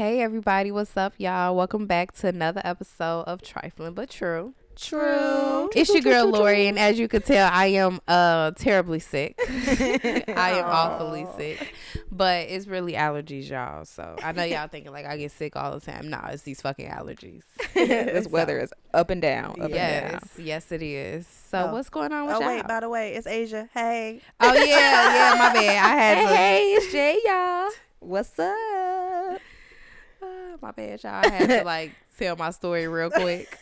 Hey everybody, what's up, y'all? Welcome back to another episode of Trifling But True. True. It's your girl Lori, and as you can tell, I am uh terribly sick. I am awfully sick, but it's really allergies, y'all. So I know y'all thinking like I get sick all the time. Nah, it's these fucking allergies. this weather is up and down. Up and down. yes, yes, it is. So Oh. what's going on with Oh y'all? wait, by the way, it's Asia. Hey. oh yeah, yeah, my bad. I had Hey, to. hey, it's Jay, y'all. What's up? My bad, y'all. I had to like tell my story real quick.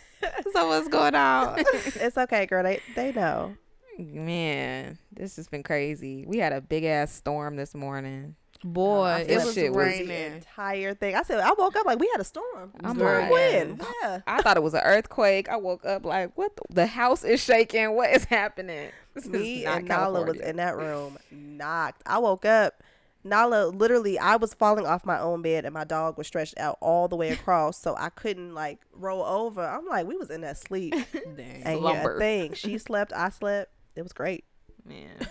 so what's going on? it's okay, girl. They they know. Man, this has been crazy. We had a big ass storm this morning. Boy, I it was shit was- The raining. entire thing. I said I woke up like we had a storm. I'm like- when? Yeah. I thought it was an earthquake. I woke up like, what? The, the house is shaking. What is happening? This Me not and Nala was in that room, knocked. I woke up. Nala, literally, I was falling off my own bed, and my dog was stretched out all the way across, so I couldn't like roll over. I'm like, we was in that sleep, Dang. and yeah, Slumber. thing. She slept, I slept. It was great. Man.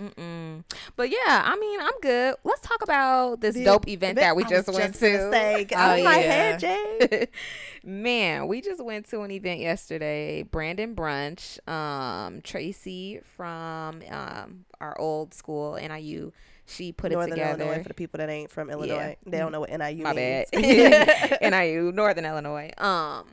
Mm-mm. But yeah, I mean, I'm good. Let's talk about this The dope event that we I just went gonna to. Say, Oh, I'm like, yeah. hey, Jay. Man, we just went to an event yesterday, Brandon Brunch. Um, Tracy from um our old school NIU, she put Northern it together. Illinois for the people that ain't from Illinois. They don't know what NIU My means. bad. NIU, Northern Illinois. Um,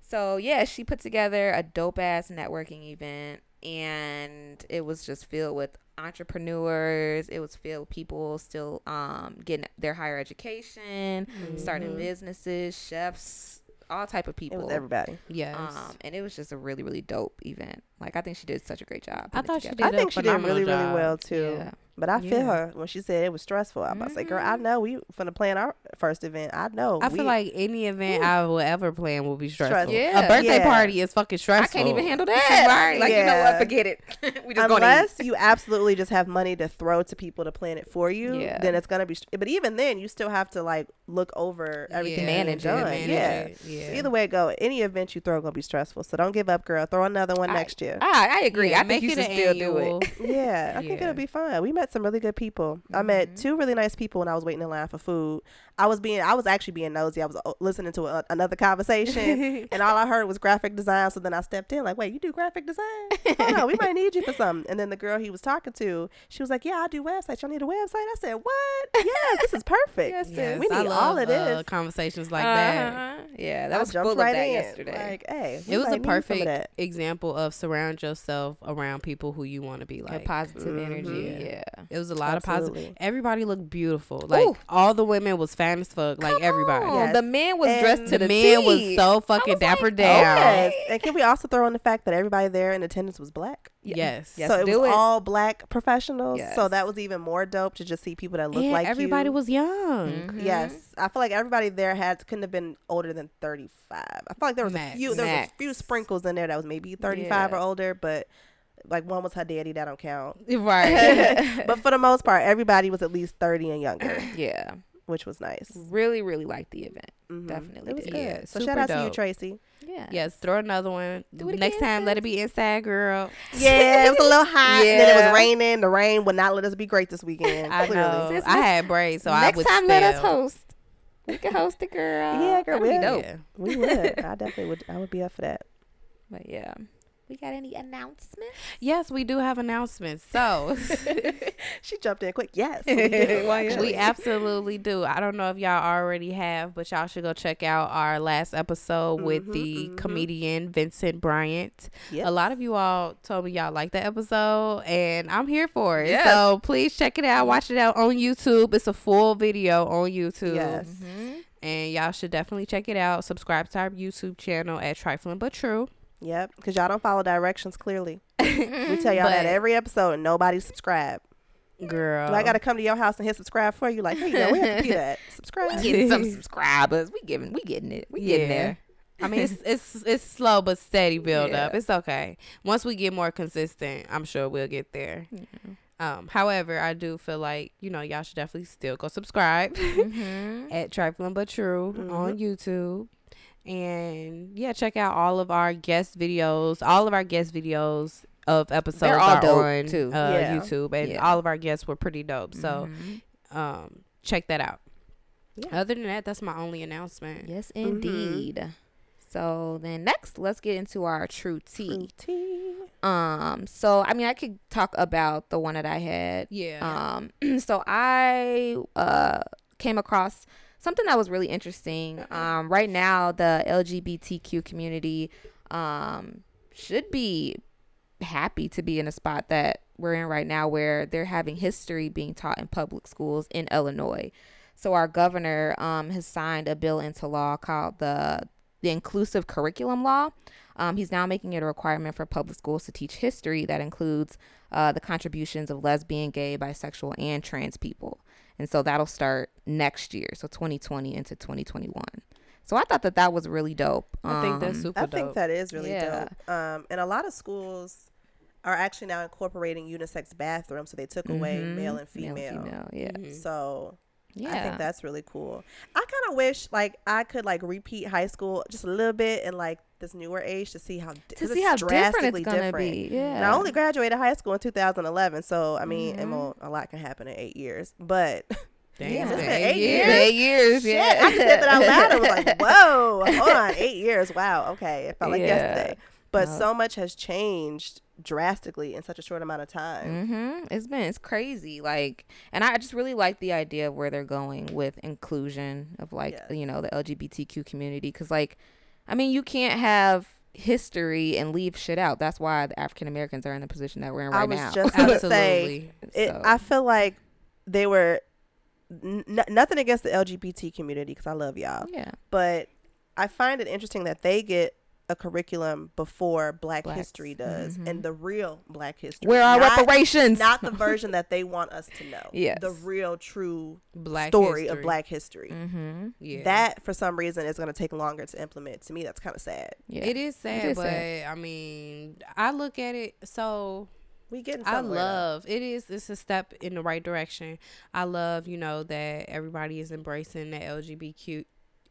so yeah, she put together a dope ass networking event, and it was just filled with entrepreneurs. It was filled with people still um getting their higher education, starting businesses, chefs, all type of Mm-hmm. It people. was everybody. Yes. Um, and it was just a really, really dope event. Like I think she did such a great job. I thought she did I a think she did phenomenal really, really well too. Yeah. But I feel her when she said it was stressful. I was like, girl, I mm-hmm. know we finna plan our first event. I know. I we, feel like any event I will ever plan will be stressful. Stressful. Yeah. A birthday Yeah. party is fucking stressful. I can't even handle that. Right. Like you know what? Forget it. we just gonna unless you absolutely just have money to throw to people to plan it for you, Yeah. then it's gonna be. str- But even then, you still have to like look over everything Yeah, managed manage it, manage yeah. it, yeah. So either way it go, any event you throw gonna be stressful. So don't give up, girl. Throw another one I- next year. I, I agree. Yeah, I think you should an still do it. Yeah, I think it'll be fun. We met some really good people. I met Mm-hmm. two really nice people when I was waiting in line for food. I was being, I was actually being nosy. I was uh, listening to a, another conversation, and all I heard was graphic design. So then I stepped in, like, "Wait, you do graphic design? Oh no, we might need you for something." And then the girl he was talking to, she was like, "Yeah, I do websites. Y'all need a website?" I said, "What? Yes, this is perfect. Yes, Yes, we I need love, all of uh, this." conversations like that. Uh-huh. Yeah, that I was jumped full of right that in. yesterday. Like, hey, It was a need of perfect example of surround yourself around people who you want to be Like like. positive energy. Mhm. Yeah. It was a lot of positive. Everybody looked beautiful. Like Ooh. all the women was fine as fuck. Like everybody. Yes. The man was And dressed to The the, man was so fucking was dapper like, down. okay. Yes, and can we also throw in the fact that everybody there in attendance was black? Yes. Yes, so it do was it. all black professionals. So that was even more dope to just see people that look And like everybody you. was young. Mhm. Yes, I feel like everybody there had couldn't have been older than thirty five. I feel like there was Max. a few, there was a few sprinkles in there that was maybe thirty five Yeah. or older, but like one was her daddy. That don't count. Right. but for the most part, everybody was at least thirty and younger, Yeah. which was nice. Really, really liked the event. Mhm. Definitely it was did. good. Yeah, so shout out to you. Tracy. Yeah. yes. Throw another one. Do it Next again, time, let it be inside, girl. Yeah, it was a little hot, and then it was raining. The rain would not let us be great this weekend. I clearly. know. Sis, I had braids, so I Next would time, let us host. We could host it, girl. Yeah, girl, That'd dope. Yeah. We would. I definitely would. I would be up for that. But yeah. We got any announcements? Yes, we do have announcements. So She jumped in quick. Yes, we, do, actually. we absolutely do. I don't know if y'all already have, but y'all should go check out our last episode with Mhm, the mhm. comedian Vincent Bryant. Yes. A lot of you all told me y'all like the episode, and I'm here for it. Yes. So please check it out. Watch it out on YouTube. It's a full video on YouTube. Yes. Mm-hmm. And y'all should definitely check it out. Subscribe to our YouTube channel at Trifling But True. Yep, because y'all don't follow directions clearly. We tell y'all But- that every episode, and nobody subscribe. Girl. Do I got to come to your house and hit subscribe for you? Like, hey, yo, we have to computer that. Subscribe. We Getting some subscribers. We giving we getting it. We getting there. I mean, it's it's it's slow but steady build up. It's okay. Once we get more consistent, I'm sure we'll get there. Um, however, I do feel like you know y'all should definitely still go subscribe Mm-hmm. at Trifling But True on YouTube, and yeah, check out all of our guest videos. All of our guest videos of episodes They're all are on too. Uh, Yeah. YouTube, and Yeah. all of our guests were pretty dope. So Mhm. um, check that out. Other than that, that's my only announcement. Yes, Mm-hmm. indeed. So then next, let's get into our true tea. Tea. Um, so I mean, I could talk about the one that I had. Yeah. Um, so I uh came across something that was really interesting. Um, right now the LGBTQ community um should be happy to be in a spot that we're in right now where they're having history being taught in public schools in Illinois. So our governor um has signed a bill into law called the the inclusive curriculum law. Um, he's now making it a requirement for public schools to teach history that includes uh, the contributions of lesbian, gay, bisexual, and trans people. And so that'll start next year, so 2020 into 2021. So I thought that that was really dope. I think that's Um, super I dope. think that is really Yeah. dope. Um, and a lot of schools are actually now incorporating unisex bathrooms, so they took away mhm, male and female. Male, female, yeah, Mhm. So yeah. I think that's really cool. I kind of wish like I could like repeat high school just a little bit in like this newer age to see how to see it's how different drastically gonna different. be. Yeah, And I only graduated high school in 2011, so I mean, Mhm. and a lot can happen in eight years. But Damn, Yeah. it's It's been been eight eight years. years. Eight years, shit, yeah. I said that out loud. I was like, whoa, hold on, eight years. Wow, okay, it felt like Yeah. yesterday. But so much has changed drastically in such a short amount of time. Mm-hmm. It's been it's crazy. Like, and I just really like the idea of where they're going with inclusion of like Yes. you know the LGBTQ community. Because like, I mean, you can't have history and leave shit out. That's why the African Americans are in the position that we're in right now. I was now. just gonna say, Absolutely. it, So- I feel like they were n- nothing against the LGBT community because I love y'all, yeah, but I find it interesting that they get a curriculum before Black Blacks. History does, Mhm. and the real Black History. where are not, reparations? Not the version that they want us to know. Yes. the real, true Black story history. of Black history. mm-hmm. Yeah. That, for some reason, is going to take longer to implement. To me, that's kind of sad. Yeah, It is sad, is but sad. I mean, I look at it so We getting I somewhere. though. love it is it's a step in the right direction. I love, you know, that everybody is embracing the LGBTQ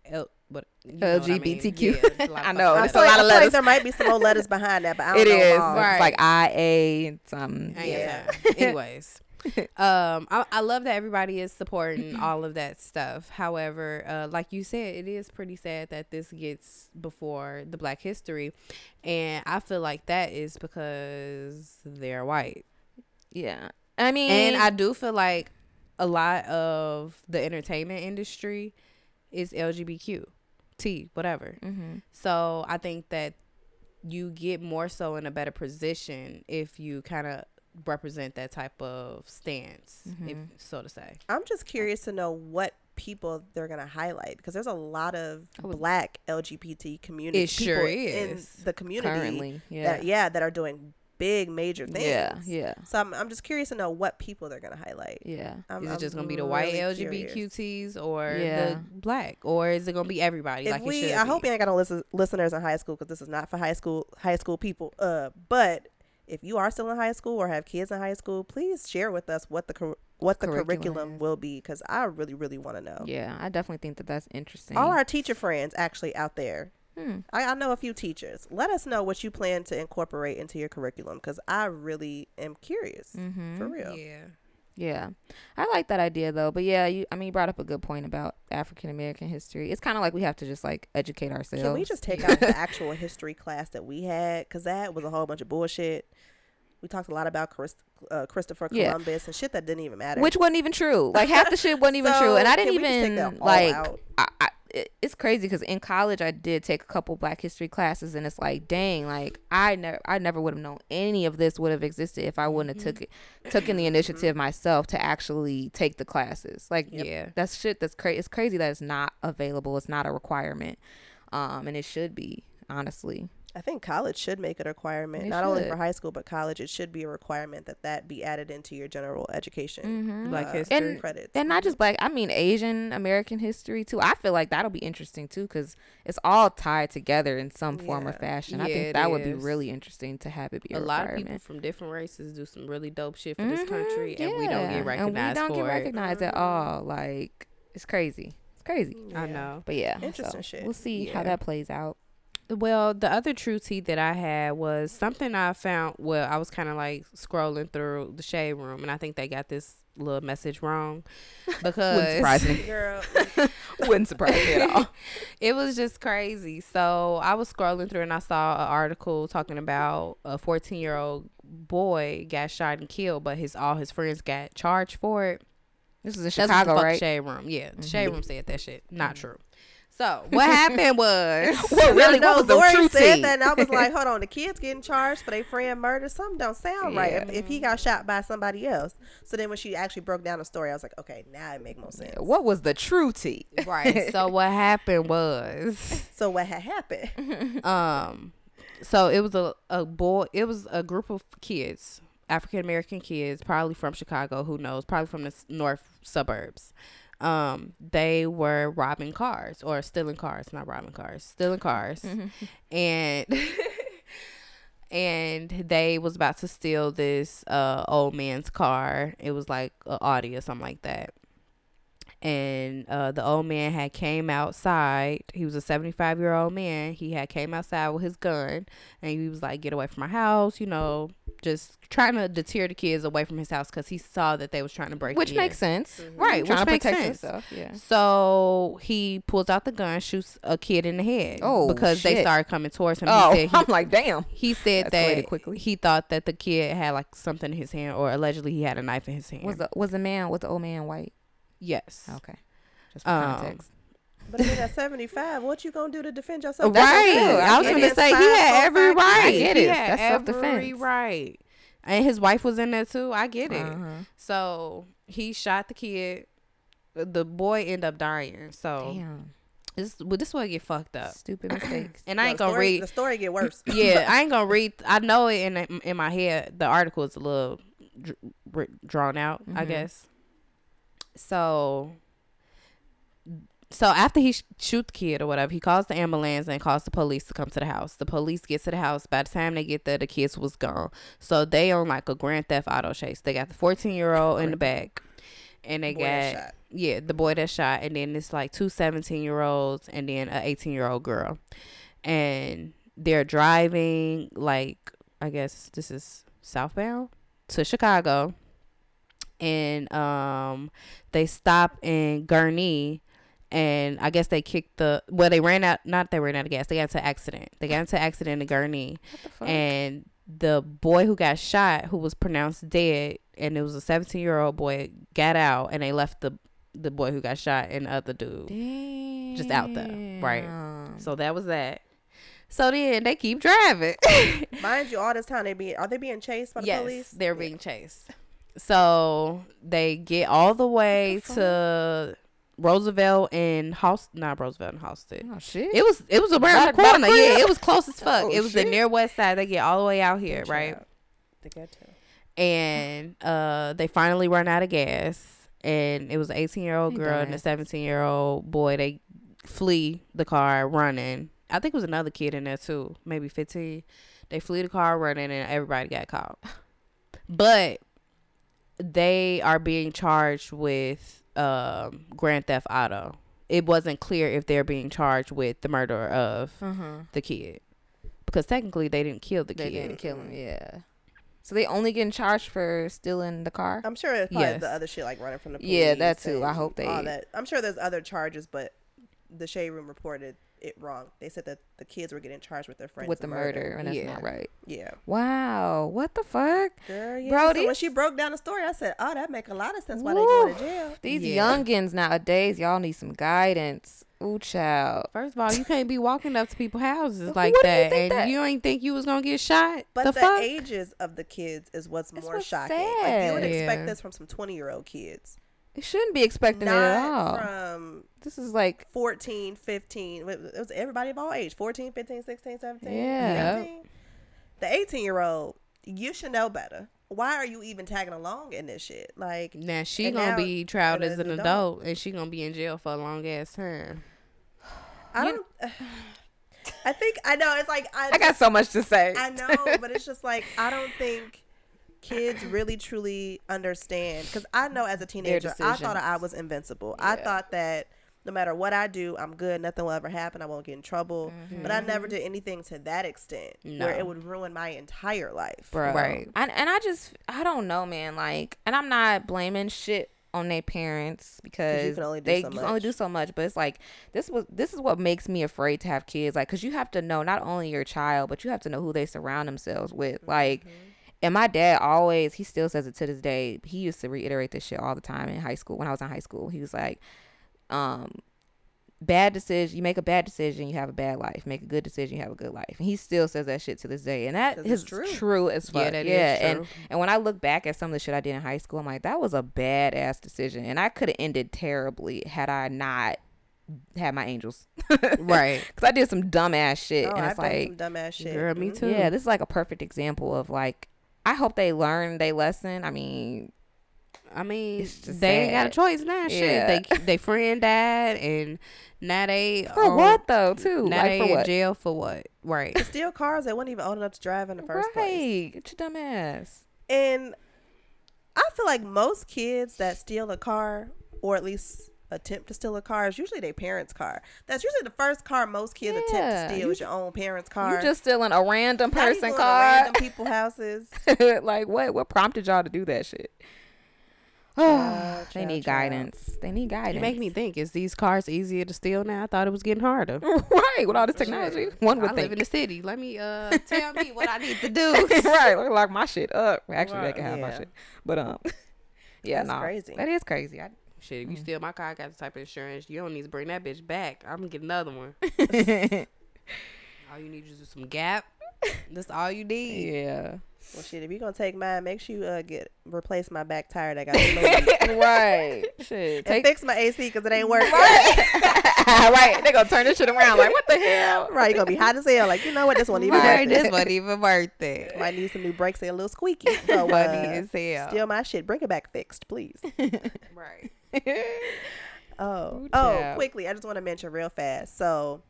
L, what you know what I mean. LGBTQ. Yeah, it's a lot I know, fucking it's a lot of feel like letters. there might be some more letters behind that, but I don't It know is. them all. Right. It's like I A some. I ain't Yeah. Anyways, um, I, I love that everybody is supporting all of that stuff. However, uh, like you said, it is pretty sad that this gets before the Black History, and I feel like that is because they're white, Yeah. I mean, and I do feel like a lot of the entertainment industry is LGBTQ, T, whatever. mhm. So I think that you get more so in a better position if you kind of represent that type of stance, if Mhm. so to say. I'm just curious to know what people they're going to highlight because there's a lot of would- black LGBT community It sure people is. in the community currently, yeah, that yeah that are doing big major things. yeah, yeah, So I'm, I'm just curious to know what people they're going to highlight. yeah. I'm, is it I'm just gonna be the white really curious. LGBTQTs or Yeah. the black, or is it gonna be everybody? If like we, it should I hope you ain't got no listen, listeners in high school because this is not for high school high school people. Uh, but if you are still in high school or have kids in high school, please share with us what the cur- what the Curriculum curriculum will be because I really really want to know. Yeah, I definitely think that that's interesting. All our teacher friends actually out there. Hmm. I, I know a few teachers. Let us know what you plan to incorporate into your curriculum because I really am curious Mm-hmm. for real. Yeah, Yeah, I like that idea though. But yeah, you, I mean, you brought up a good point about African American history. It's kind of like we have to just like educate ourselves. Can we just take out the actual history class that we had? Because that was a whole bunch of bullshit. We talked a lot about Christ, uh, Christopher Yeah. Columbus and shit that didn't even matter. Which wasn't even true. Like half the shit wasn't even So, true, and I didn't we just take even like. I, I, it, it's crazy because in college I did take a couple Black History classes, and it's like, dang, like I never, I never would have known any of this would have existed if I wouldn't have took it, taken the initiative myself to actually take the classes. Like, yeah. that's shit. That's crazy. It's crazy that it's not available. It's not a requirement, um, and it should be honestly. I think college should make it a requirement, It not only for high school but college. It should be a requirement that that be added into your general education Mm-hmm. Black uh, history. And- credits. And not just black, I mean Asian American history too. I feel like that'll be interesting too because it's all tied together in some form or Yeah. fashion. I think it that would be really interesting to have it be a, a lot of people from different races do some really dope shit for this Mhm, country, and we don't get recognized And we don't for get it. at all. Like it's crazy. It's crazy. I know. But yeah, Interesting so shit. We'll see how that plays out. Well, the other true tea that I had was something I found. Well, I was kind of like scrolling through the shade room, and I think they got this little message wrong because Wouldn't surprise me. Girl, Wouldn't surprise me at all. it was just crazy. So I was scrolling through and I saw an article talking about a 14 year old boy got shot and killed, but his all his friends got charged for it. This is in That's what Chicago, the fuck right? Shade Room. Yeah, the Mhm. Shade Room said that shit. Not true. So what happened was What really? I know What was the Lori true said tea? that, and I was like, "Hold on, the kid's getting charged for their friend murder. Something don't sound right. If, if he got shot by somebody else." So then, when she actually broke down the story, I was like, "Okay, now it make more sense." What was the true tea? right. So what happened was So what had happened? um so it was a, a boy it was a group of kids african american kids probably from chicago who knows probably from the north suburbs um they were robbing cars or stealing cars not robbing cars stealing cars. And and they was about to steal this uh old man's car. It was like a audi or something like that and uh, the old man had came outside. He was a 75 year old man. He had came outside with his gun, and he was like, "Get away from my house," you know, just trying to deter the kids away from his house because he saw that they was trying to break. Which in. makes sense, right, Trying which to makes protect sense. himself. Yeah. So he pulls out the gun, shoots a kid in the head. Oh, because they started coming towards him. Oh, he said he, I'm like, damn. he said that quickly. he thought that the kid had like something in his hand, or allegedly he had a knife in his hand. Was the was the man was the old man white? Yes. Okay. Just for Um, context. But I mean, at seventy five, what you gonna do to defend yourself? Right. true. I was gonna say he had every right. I get it. had That's self-defense. Right. And his wife was in there too. I get it. Uh-huh. So he shot the kid. The boy ended up dying. So Damn. this well, this way get fucked up. Stupid mistakes. And I ain't The gonna story- read. The story get worse. yeah, I ain't gonna read. I know it in in my head. The article is a little dr- dr- drawn out, I Mhm. guess. So, so after he sh- shoot the kid or whatever, he calls the ambulance and calls the police to come to the house. The police get to the house. By the time they get there, the kids was gone. So they on like a grand theft auto chase. They got the fourteen year old in the back, and they that got shot. yeah the boy that shot, and then it's like two 17 year olds and then a 18 year old girl, and they're driving like I guess this is southbound to Chicago, and um they stop in Gurnee. And I guess they kicked the well. They ran out. Not they ran out of gas. They got into an accident. They got into an accident in Gurnee, the and the boy who got shot, who was pronounced dead, and it was a 17 year old boy, got out, and they left the the boy who got shot and the other dude. just out there, right. So that was that. So then they keep driving. Mind you, all this time they be are they being chased by the yes, police? they're being chased. So they get all the way fuck? to Roosevelt and House, not Roosevelt and Halsted. Oh shit. It was it was around the the- corner. Yeah, it was close as fuck. Oh, it was the near west side. They get all the way out here, right? To get to. and uh they finally run out of gas and it was an 18 year old girl and a 17 year old boy they flee the car running i think it was another kid in there too maybe 15 they flee the car running and everybody got caught but they are being charged with um grand theft auto it wasn't clear if they're being charged with the murder of uh-huh. the kid because technically they didn't kill the They kid didn't kill him. Yeah. So they only getting charged for stealing the car. I'm sure it's probably Yes. the other shit like running from the police. Yeah, that too. I hope they- all that. I'm sure there's other charges, but the shade room reported it wrong. They said that the kids were getting charged with their friends with the murder, and that's Yeah. not right. Yeah, Wow, what the fuck? girl. Yeah. Bro, so when she broke down the story, I said, "Oh, that make a lot of sense why they Woo. going to jail." These Yeah. youngins nowadays, y'all need some guidance. Ooh, child. First of all, you can't be walking up to people's houses like what do you that, think and that- you ain't think you was gonna get shot. But the, the, fuck? ages of the kids is what's That's more what's shocking. Like you would expect Yeah. this from some 20 year old kids, You shouldn't be expecting it at not all. from This is like 14, 15. It was everybody of all age 14, 15, 16, 17. Yeah. 18. The 18 year old, you should know better. Why are you even tagging along in this shit? Like, Now she gonna now- be tried as an an adult, and she gonna be in jail for a long ass time. I don't. I think I know. It's like I, I got so much to say. I know, but it's just like I don't think kids really truly understand. Because I know as a teenager, I thought. I was invincible. I thought that no matter what I do, I'm good. Nothing will ever happen. I won't get in trouble. But I Mm-hmm. never did anything to that extent where it would ruin my entire life. bro. Right. And and I just I don't know, man. Like, and I'm not blaming shit on their parents because can only do they so you can only do so much. But it's like this was this is what makes me afraid to have kids. Like, cause you have to know not only your child, but you have to know who they surround themselves with. Like. Mm-hmm. And my dad always, he still says it to this day. He used to reiterate this shit all the time in high school. When I was in high school, he was like, um, bad decision, you make a bad decision, you have a bad life. Make a good decision, you have a good life. And he still says that shit to this day. And that is true. true. as fuck. Yeah, that is And true. and when I look back at some of the shit I did in high school, I'm like, that was a badass decision. And I could have ended terribly had I not had my angels. Right. Because I did some dumbass shit. Oh, and I've it's done like, some dumbass shit. Girl, me Mhm. too. yeah, this is like a perfect example of like, I hope they learn they lesson. I mean, I mean, It's just they ain't got a choice now. Yeah. Shit, they they friend died, and now they for on- what though, too? Now like they for in what? jail for what? Right. To steal cars that weren't even old enough to drive in the first place. Get your dumb ass. And I feel like most kids that steal a car, or at least attempt to steal a car, is usually their parents' car. That's usually the first car most kids attempt to steal you is your own parents' car. You're just stealing a random Not person car. random people houses. like what? What prompted y'all to do that shit? Child, they need child. guidance. They need guidance. You make me think: Is these cars easier to steal now? I thought it was getting harder. right with all this technology. One would I live in the city. Let me uh tell me what I need to do. right, let me lock my shit up. Actually, they can have my shit. But um, yeah, That's no, crazy. That is crazy. I, Shit, if you steal my car, I got the type of insurance. You don't need to bring that bitch back. I'm gonna get another one. All you need is just some gap. That's all you need. yeah. Well, shit, if you're going to take mine, make sure you uh, get replace my back tire that got moved. right. Shit. and Take fix my AC because it ain't working. right. right. They gonna turn this shit around. Like what the hell? Right, you're gonna be hot as hell. Like, you know what? This one even Right, worth this it. wasn't even worth it. Might need some new brakes. They're a little squeaky. So, Funny uh, as hell. steal my shit. Bring it back fixed, please. Right. Oh, Ooh, oh, quickly. I just want to mention real fast. So,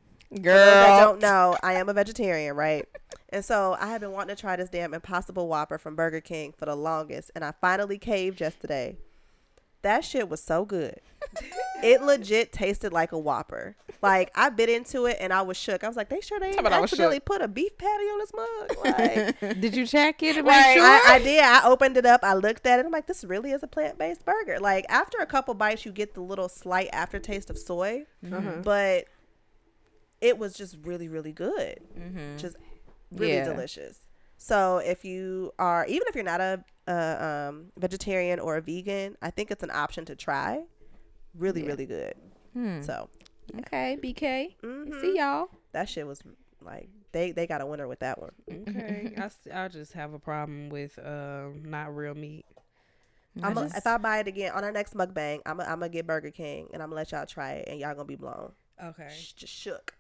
Girl. that don't know, I am a vegetarian, right? And so I have been wanting to try this damn Impossible Whopper from Burger King for the longest, and I finally caved yesterday. That shit was so good. it legit tasted like a Whopper. Like I bit into it and I was shook. I was like, they sure they Talk I accidentally put a beef patty on this mug. Like, Did you check it to make Right. sure? I, I did. I opened it up. I looked at it. I'm like, this really is a plant based burger. Like after a couple bites, you get the little slight aftertaste of soy, Uh-huh. but it was just really, really good. Mm-hmm. Just really Yeah. delicious. So if you are, even if you're not a, a um, vegetarian or a vegan, I think it's an option to try. Really, Yeah. really good. Hmm. So Okay, BK. mhm. See y'all. that shit was like they they got a winner with that one. Okay. I, s- I just have a problem with um not real meat. I'm I a, just- if I buy it again on our next mukbang, I'm I'm gonna get Burger King and I'm gonna let y'all try it and y'all gonna be blown. Okay. Sh- Just shook.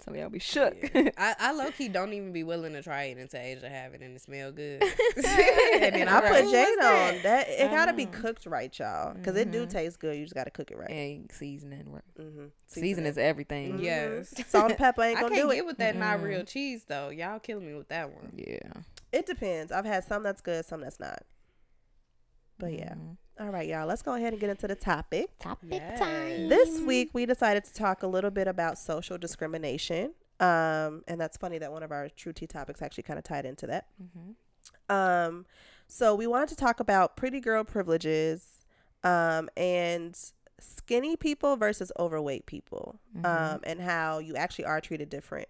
So y'all be shook. I, I low key don't even be willing to try it until Asia have it and it smell good. and then I I'm put Jade on that. It I gotta be cooked right, y'all, because it do Mhm. taste good. You just gotta cook it right. Egg seasoning. right. Mm-hmm. Season is everything. Mhm. Yes. Salt and pepper ain't I gonna can't do get it. with that not real cheese though. Y'all killing me with that one. Yeah. It depends. I've had some that's good, some that's not. But yeah. All right, y'all. Let's go ahead and get into the topic. Topic Yes. time. This week we decided to talk a little bit about social discrimination. Um, and that's funny that one of our true tea topics actually kind of tied into that. Mhm. Um, so we wanted to talk about pretty girl privileges, um, and skinny people versus overweight people, Mhm. um, and how you actually are treated different.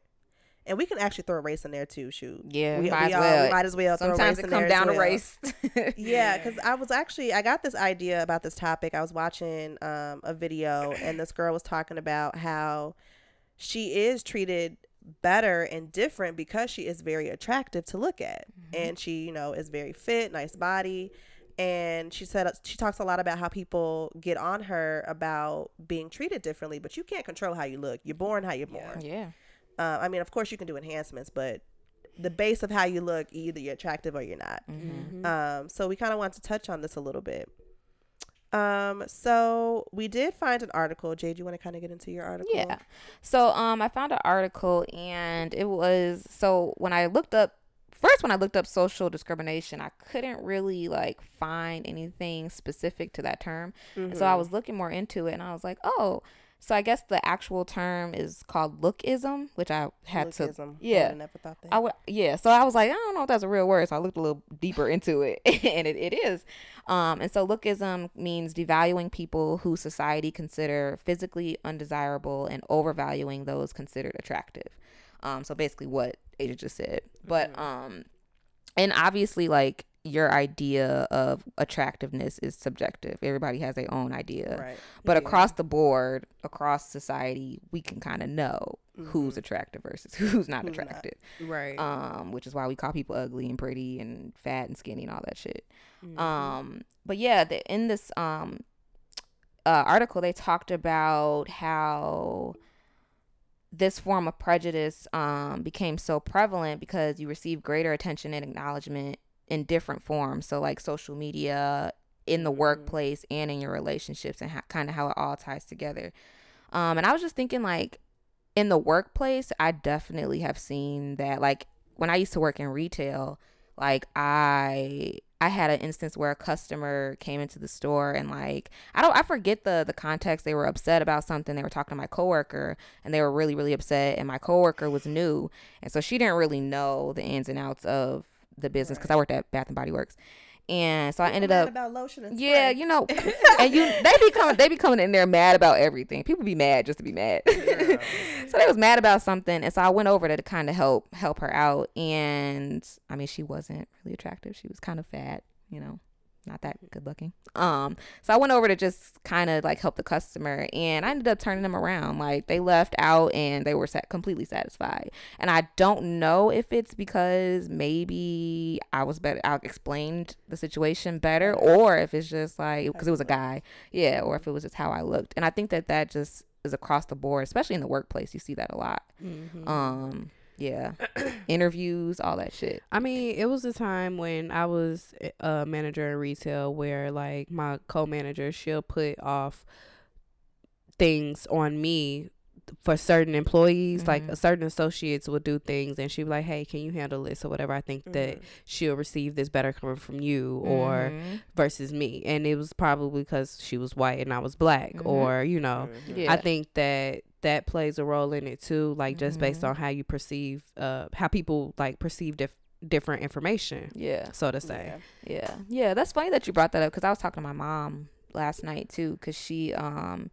And we can actually throw a race in there too. Shoot, Yeah, we, might we as all- well. we might as well. throw a Sometimes race it in comes there down to well. race. Yeah, because I was actually I got this idea about this topic. I was watching um, a video, and this girl was talking about how she is treated better and different because she is very attractive to look at, and she you know is very fit, nice body. And she said she talks a lot about how people get on her about being treated differently, but you can't control how you look. You're born how you're born. yeah. Uh, I mean, of course, you can do enhancements, but the base of how you look, either you're attractive or you're not. Mhm. Um, so we kind of want to touch on this a little bit. Um, so we did find an article. Jade, you want to kind of get into your article? Yeah. So um I found an article and it was so when I looked up first when I looked up social discrimination, I couldn't really like find anything specific to that term. And so I Mhm. was looking more into it and I was like, oh, so I guess the actual term is called lookism, which I had to Lookism. I yeah. would've never thought that. I would, yeah. So I was like, I don't know if that's a real word. So I looked a little deeper into it, and it, it is. Um, and so lookism means devaluing people who society consider physically undesirable and overvaluing those considered attractive. Um, so basically what Asia just said. But Mhm. um, and obviously like your idea of attractiveness is subjective. Everybody has their own idea. right. But Yeah. across the board, across society, we can kind of know who's Mhm. attractive versus who's not Who's not. attractive Right. um, which is why we call people ugly and pretty and fat and skinny and all that shit. Mhm. Um, but yeah, the, in this um uh, article, they talked about how this form of prejudice um became so prevalent because you receive greater attention and acknowledgement in different forms. So like social media, in the Mhm. workplace, and in your relationships, and how, kind of how it all ties together. Um, and I was just thinking like in the workplace, I definitely have seen that. Like when I used to work in retail, like I I had an instance where a customer came into the store and like I don't I forget the the context. They were upset about something. They were talking to my coworker and they were really really upset. And my coworker was new, and so she didn't really know the ins and outs of the business because I worked at Bath and Body Works. And so I ended mad up about lotion and yeah, spray. you know, and you they be coming they be coming in there mad about everything. People be mad just to be mad. Yeah. so they was mad about something, and so I went over to kind of help help her out. And I mean, she wasn't really attractive. She was kind of fat, you know, not that good looking. Um, so I went over to just kind of like help the customer, and I ended up turning them around. Like they left out, and they were sat- completely satisfied. And I don't know if it's because maybe I was better, I explained the situation better, or if it's just like because it was a guy, yeah, or if it was just how I looked. And I think that that just is across the board, especially in the workplace. You see that a lot. Mhm. Um, yeah, interviews, all that shit. I mean, it was a time when I was a manager in retail where like my co-manager she'll put off things on me for certain employees like Mhm. certain associates will do things and she'd be like hey can you handle this or whatever i think that Mhm. she'll receive this better coming from you or Mhm. versus me and it was probably because she was white and i was black Mhm. or you know Mhm. yeah, I think that that plays a role in it too, like just based Mhm. on how you perceive, uh, how people like perceive dif- different information, yeah, so to say. Yeah. yeah, yeah. That's funny that you brought that up because I was talking to my mom last night too because she um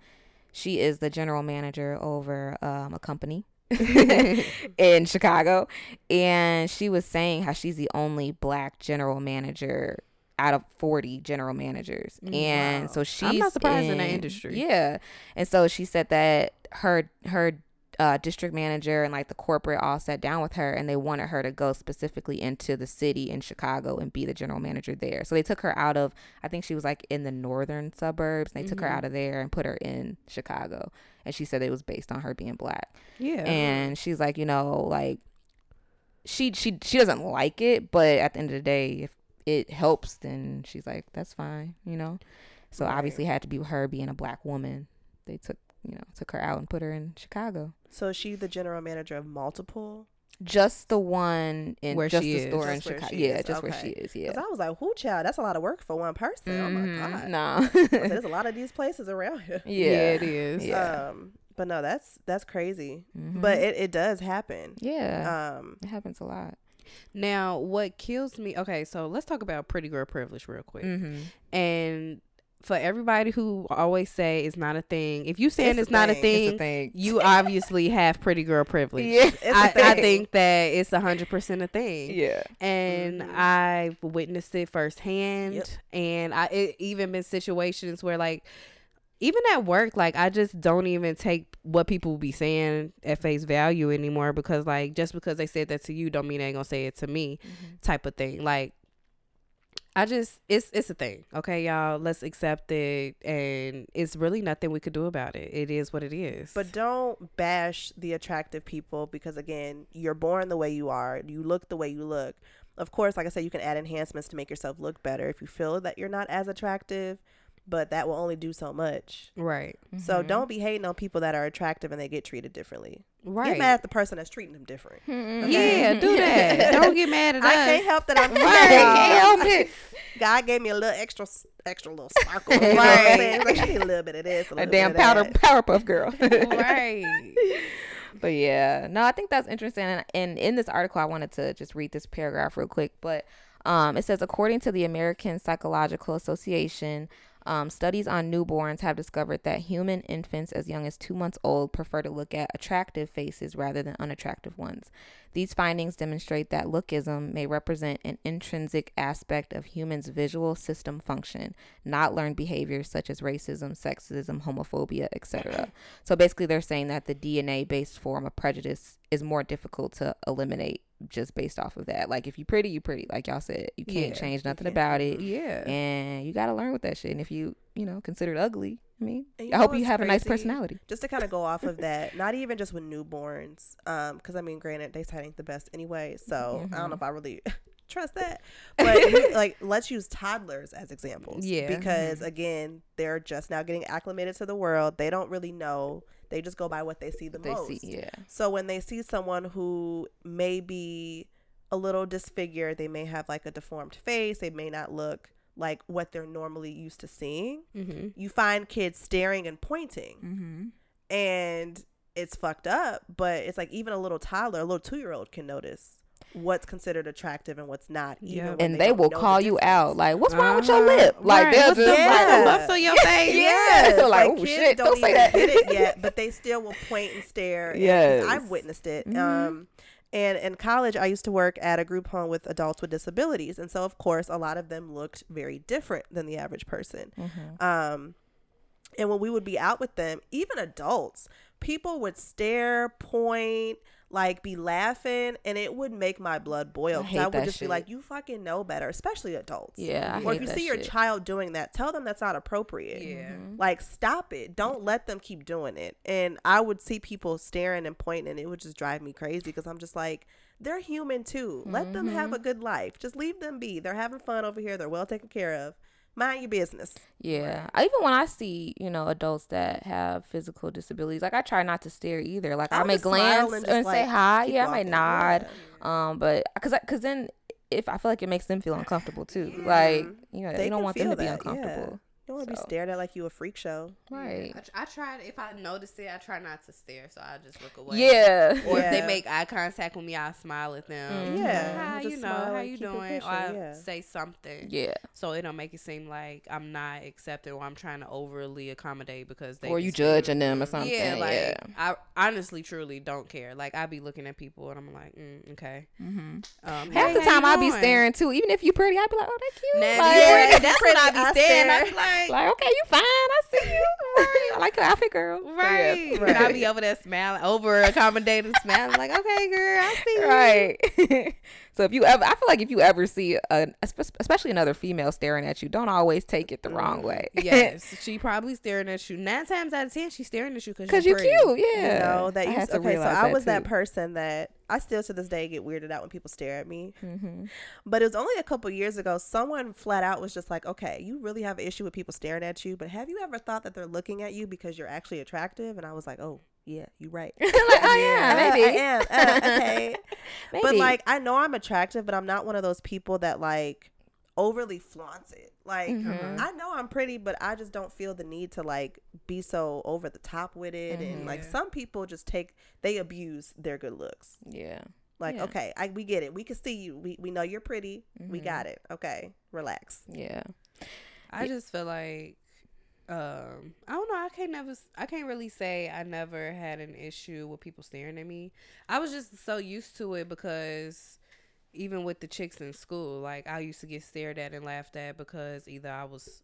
she is the general manager over um a company in Chicago and she was saying how she's the only black general manager out of 40 general managers Mm, and wow. so she's I'm not surprised in that industry. yeah and so she said that her her uh, district manager and like the corporate all sat down with her and they wanted her to go specifically into the city in Chicago and be the general manager there. So they took her out of I think she was like in the northern suburbs. And they took her Mhm. out of there and put her in Chicago. And she said it was based on her being black Yeah, and she's like you know like she she she doesn't like it but at the end of the day if it helps then she's like that's fine you know so Right. obviously it had to be her being a black woman they took you know took her out and put her in chicago So is she the general manager of multiple? just the one in Where just she the is. store in Just where chicago yeah is, just where she is yeah Because I was like, who child? That's a lot of work for one person. Oh my Mhm. god. no I There's a lot of these places around here. yeah, yeah it is. Yeah. Um, but no, that's that's crazy. Mhm. But it, it does happen. yeah Um, it happens a lot Now, what kills me? Okay, so let's talk about pretty girl privilege real quick. mm-hmm. And for everybody who always say it's not a thing, if you saying It's it's, a not a thing. thing, it's a thing you obviously have pretty girl privilege. yeah a I, I thing. think that it's a hundred percent a thing. yeah and Mhm. I've witnessed it firsthand. Yep. And I it even been situations where like even at work, like I just don't even take what people be saying at face value anymore because like just because they said that to you don't mean they ain't gonna say it to me type of thing. Like I just it's it's a thing. Okay, y'all, let's accept it and it's really nothing we could do about it. It is what it is. But don't bash the attractive people because again, you're born the way you are. You look the way you look. Of course, like I said, you can add enhancements to make yourself look better. If you feel that you're not as attractive, but that will only do so much. Right. So don't be hating on people that are attractive and they get treated differently. Right. Get mad at the person that's treating them different. Yeah, do that. Don't get mad at I us. can't help that I'm Right. Can't help it. God gave me a little extra, extra little sparkle. You know what I'm saying? Like, I need a little bit of this, a, A damn powder that. Powerpuff Girl. right. But yeah, no, I think that's interesting. And, and in this article, I wanted to just read this paragraph real quick. But um, it says, according to the American Psychological Association, um, studies on newborns have discovered that human infants as young as two months old prefer to look at attractive faces rather than unattractive ones. These findings demonstrate that lookism may represent an intrinsic aspect of humans' visual system function, not learned behaviors such as racism, sexism, homophobia, etc. So basically, they're saying that the DNA based form of prejudice is more difficult to eliminate just based off of that. Like, if you're pretty, you're pretty. Like y'all said, you can't Yeah, change nothing about it. Yeah. And you got to learn with that shit. And if you, you know, considered ugly, I mean, I hope you have a nice personality. just to kind of go off of that, not even just with newborns, um, because I mean, granted, they ain't the best anyway, so I don't know if I really trust that. But we- like, let's use toddlers as examples, Yeah. because again, they're just now getting acclimated to the world. They don't really know; they just go by what they see the They most. see, yeah. So when they see someone who may be a little disfigured, they may have like a deformed face, they may not look like what they're normally used to seeing. Mm-hmm. You find kids staring and pointing Mm-hmm. and it's fucked up but it's like even a little toddler a little two-year-old can notice what's considered attractive and what's not even Yeah. And they, don't will know the call you out. Like, what's wrong with your Uh-huh. lip? Like, Right. they'll What's just the, Yeah. what's the like, lumps on your face? Yes, Like, like, "Oh, kids shit, don't, don't say even that." get it yet, but they still will point and stare. Yeah, I've witnessed it. Mhm. Um, and in college, I used to work at a group home with adults with disabilities, and so of course, a lot of them looked very different than the average person. Mhm. Um, and when we would be out with them, even adults, people would stare, point, like be laughing, and it would make my blood boil. I 'cause hate I would that just be like, "You fucking know better," especially adults. Yeah, I Or if you that see your shit. child doing that, tell them that's not appropriate. Yeah. Like, stop it. Don't let them keep doing it. And I would see people staring and pointing, and it would just drive me crazy because I'm just like, they're human too. Let them have a Mm-hmm. good life. Just leave them be. They're having fun over here. They're well taken care of. Mind your business. Yeah. I, even when I see, you know, adults that have physical disabilities, like I try not to stare either. Like I may glance and and, just, say hi. Yeah, I may nod. Yeah. Um, but cause, I, cause then if I feel like it makes them feel uncomfortable too. Like you know, They you don't want them to be that, yeah. uncomfortable. You don't want to So. be stared at like you a freak show. Right. I, tr- I try if I notice it, I try not to stare, so I just look away. Yeah. Or if they make eye contact with me, I smile at them. Mhm. Yeah, Hi, just you know, smile how you doing? Or I yeah. say something. Yeah. So it don't make it seem like I'm not accepting or I'm trying to overly accommodate because they Or you stare. judging them or something. Yeah, like yeah. I honestly, truly don't care. Like I be looking at people and I'm like, mm, okay. Mm-hmm. Um, Half hey, the time you I be staring too. Even if you're pretty, I'd be like, oh, that cute. Nah, like, yeah, yeah, that's pretty, when I be staring. I stare. be like, like, okay, you fine. I see you. Right. I like your outfit, girl. But yeah. right. And I be over there smiling, over accommodating, smiling like, okay, girl, I see you. Right. so if you ever, I feel like if you ever see, a, especially another female staring at you, don't always take it the wrong way. Yes, she probably staring at you. Nine times out of ten, she's staring at you because Because you're cute. Yeah. You know that I you to okay. So I was that too. person that I still to this day get weirded out when people stare at me. Mhm. But it was only a couple years ago. Someone flat out was just like, "Okay, you really have an issue with people staring at you, but have you ever thought that they're looking at you because you're actually attractive?" And I was like, "Oh, yeah, you're right." like, oh yeah, Uh, maybe. I am. Uh, okay. But like, I know I'm attractive, but I'm not one of those people that like overly flaunts it. Like, Mhm. I know I'm pretty, but I just don't feel the need to like be so over the top with it. And like, some people just take they abuse their good looks. yeah. Like, Yeah. okay, I we get it. We can see you. We we know you're pretty. We Mhm. got it. Okay, relax. Yeah. I just feel like um I don't know, I can't never s- I can't really say I never had an issue with people staring at me. I was just so used to it because even with the chicks in school, like I used to get stared at and laughed at because either I was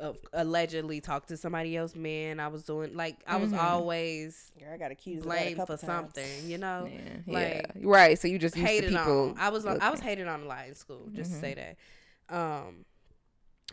uh, allegedly talked to somebody else man, I was doing like I was Mhm. always Girl, I got accused of blamed for times. something, you know? Yeah. like, yeah. Right. So you just used to hated people. on. I was on, I was hated on a lot in school. Just Mhm. to say that. Um,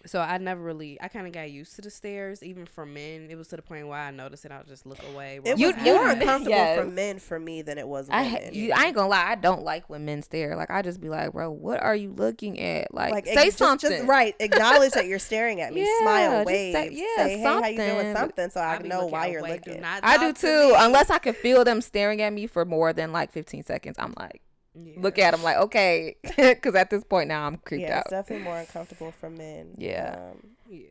So I never really, I kind of got used to the stares, even for men. It was to the point where I noticed it, I would just look away. It You- was you- more you- uncomfortable yes. for men for me than it was I women. you, I ain't gonna lie, I don't like when men stare. Like I just be like, bro, what are you looking at? Like, like say just, something. Just, right. Acknowledge that you're staring at me. Yeah, Smile, just wave. say- Say, yeah, hey, how you doing? something. Something, so I, be know why you're away. Looking. not I do talk to too. Unless I can feel them staring at me for more than like 15 seconds, I'm like, Yeah. look at them like, okay, because at this point now I'm creeped Yeah, out. it's definitely more uncomfortable for men. Yeah. Um, Yeah.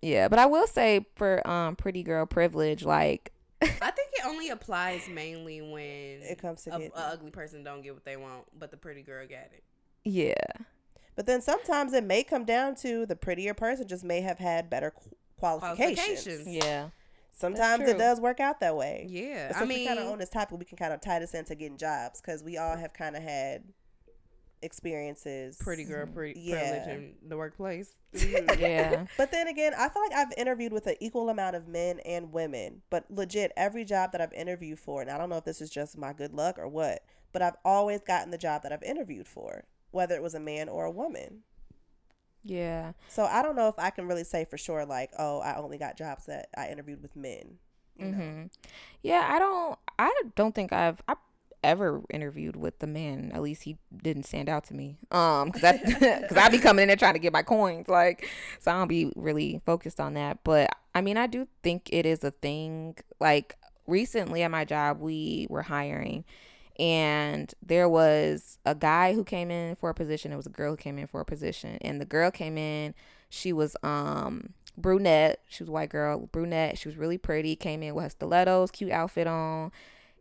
Yeah, but I will say for um pretty girl privilege, like I think it only applies mainly when It comes to a, a ugly person don't get what they want, but the pretty girl got it. yeah, but then sometimes it may come down to the prettier person just may have had better qualifications. Qualifications. yeah, Sometimes it does work out that way. Yeah, But I mean, we kind of on this topic, we can kind of tie this into getting jobs because we all have kind of had experiences. pretty girl, pretty Yeah. privilege in the workplace. Mhm. yeah, But then again, I feel like I've interviewed with an equal amount of men and women. But legit, every job that I've interviewed for, and I don't know if this is just my good luck or what, but I've always gotten the job that I've interviewed for, whether it was a man or a woman. Yeah. So I don't know if I can really say for sure, like, oh, I only got jobs that I interviewed with men. You know? hmm Yeah, I don't. I don't think I've I ever interviewed with the man. At least he didn't stand out to me. Um, because I because I be coming in there trying to get my coins, like so I don't be really focused on that. But I mean, I do think it is a thing. Like recently at my job, we were hiring. And there was a guy who came in for a position. It was a girl who came in for a position. And the girl came in. She was um brunette. She was a white girl, brunette. She was really pretty. Came in with her stilettos, cute outfit on.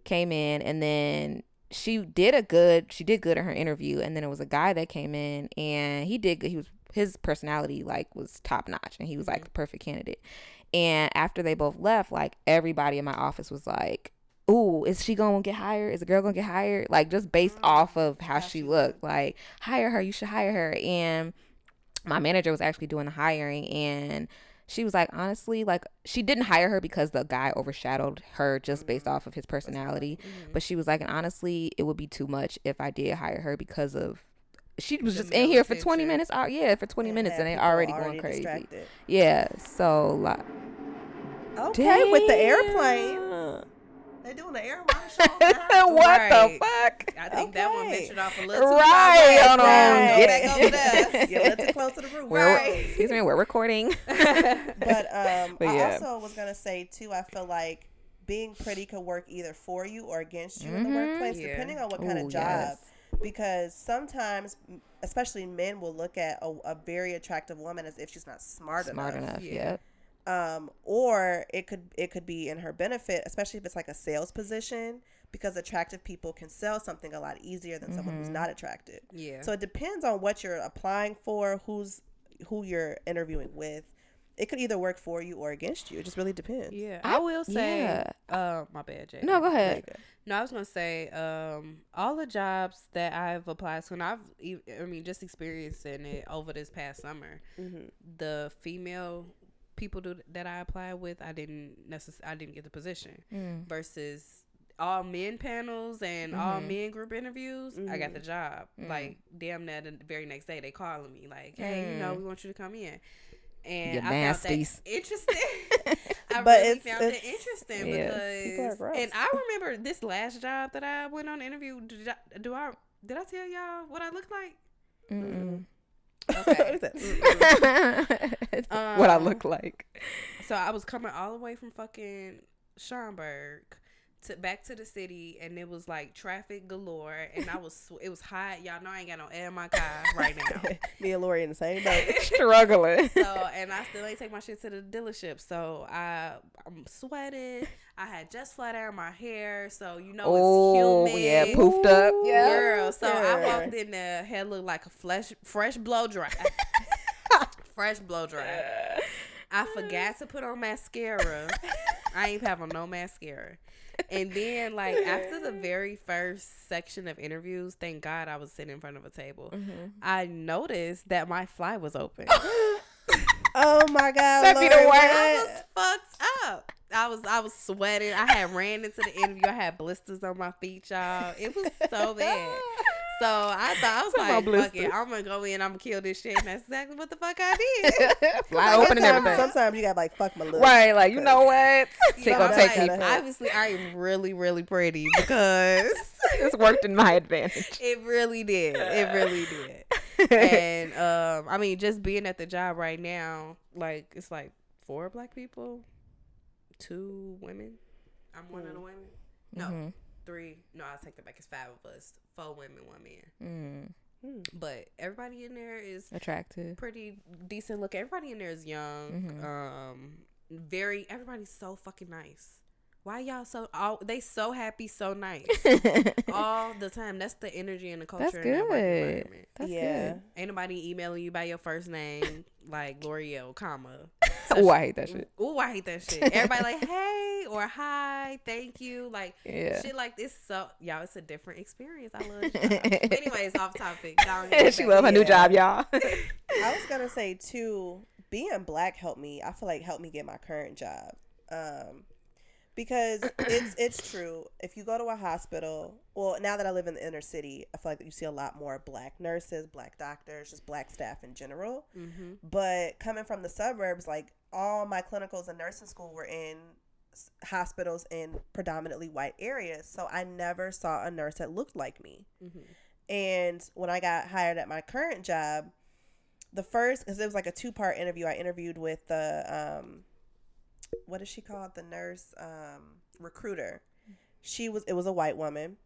Came in and then she did a good. She did good in her interview. And then it was a guy that came in and he did good. He was his personality like was top notch and he was like the perfect candidate. And after they both left, like everybody in my office was like, "Ooh, is she gonna get hired? Is the girl gonna get hired?" Like just based mm-hmm. off of how, she looked. Like hire her. You should hire her. And my manager was actually doing the hiring and she was like honestly like she didn't hire her because the guy overshadowed her just based mm-hmm. off of his personality mm-hmm. but she was like and honestly it would be too much if i did hire her because of she was The just in here for 20 minutes uh, yeah for 20 minutes and they people already going crazy distracted. yeah so like Okay, with the airplane. Damn. They doing an air marshal. now? what Right. the fuck I think that one Okay. ventured off a little too Right, far. hold on, Right. get Go back over there. it. yeah, a little too close to the roof. We're, Right. excuse me, we're recording. But um, But I also was gonna say too. I feel like being pretty could work either for you or against you in the Mhm. workplace, Yeah. depending on what kind Ooh, of job. yes. Because sometimes, especially men, will look at a, a very attractive woman as if she's not smart, enough. Smart enough. enough, Yeah. yeah. Um, or it could it could be in her benefit, especially if it's like a sales position, because attractive people can sell something a lot easier than someone Mm-hmm. who's not attractive. Yeah. So it depends on what you're applying for, who's who you're interviewing with. It could either work for you or against you. It just really depends. yeah, I- I, will say. yeah. Uh, my bad, Jay. No, go ahead. No, I was gonna say, um, all the jobs that I've applied to, and I've, I mean, just experiencing it over this past summer. Mm-hmm. The female people do, that I applied with, I didn't necess- I didn't get the position. Mm. Versus all men panels and all Mhm. men group interviews, I got the job. Mm. Like damn that the very next day, they calling me like, "Hey, you know, Mm. we want you to come in." And I found nasties. that interesting. I But really it's- found it interesting Yeah. Because, and I remember this last job that I went on interview. Did I, do I did I tell y'all what I looked like? Mm-mm. What Okay. that? what I Um, look like. So I was coming all the way from fucking Schaumburg to back to the city, and it was like traffic galore, and I was it was hot. Y'all know I ain't got no air in my car right now. Me and Lori in the same boat. Struggling. So and I still ain't take my shit to the dealership. So I I'm sweating. I had just flat air in my hair, so you know oh, it's humid. yeah, poofed up. Ooh. Yeah. Girl, so I walked in there, hair looked like a fresh fresh blow dry. fresh blow dry. I forgot to put on mascara. I ain't having no mascara. And then like after the very first section of interviews, thank God I was sitting in front of a table. Mm-hmm. I noticed that my fly was open. Oh my God, That'd be the worst. I was fucked up. I was I was sweating. I had ran into the interview. I had blisters on my feet, y'all. It was so bad. So I thought I was Some like, fuck it, I'm gonna go in, I'm gonna kill this shit. And that's exactly what the fuck I did. Fly open and sometimes, everything. sometimes you got like fuck my look. Right, like you know what? So Take I'm take like, Obviously, I am really, really pretty because It's worked in my advantage. it really did. It really did. And um, I mean, just being at the job right now, like it's like four black people, two women. I'm one of the women. No, Mhm. Three. No, I'll take that back. It's five of us. Four women, one man. Mm, But everybody in there is attractive. pretty decent look. Everybody in there is young. Mhm. Um, very. Everybody's so fucking nice. Why y'all so? All they so happy, so nice all the time. That's the energy and the culture. That's in that work good. environment. That's yeah. good. Ain't nobody emailing you by your first name like L'Oreal, comma. Oh, I hate that shit. Ooh, I hate that shit. Everybody like, hey or hi, thank you. Like Yeah. shit like this. So y'all, it's a different experience. I love. It. Anyways, off topic. Y'all she love her new job, y'all. I was gonna say too, being black helped me. I feel like helped me get my current job. Um, because it's it's true. If you go to a hospital, well, now that I live in the inner city, I feel like you see a lot more black nurses, black doctors, just black staff in general. Mm-hmm. But coming from the suburbs, like all my clinicals and nursing school were in hospitals in predominantly white areas, so I never saw a nurse that looked like me. Mm-hmm. And when I got hired at my current job, the first because it was like a two part interview. I interviewed with the um, what is she called? The nurse um, recruiter. She was it was a white woman,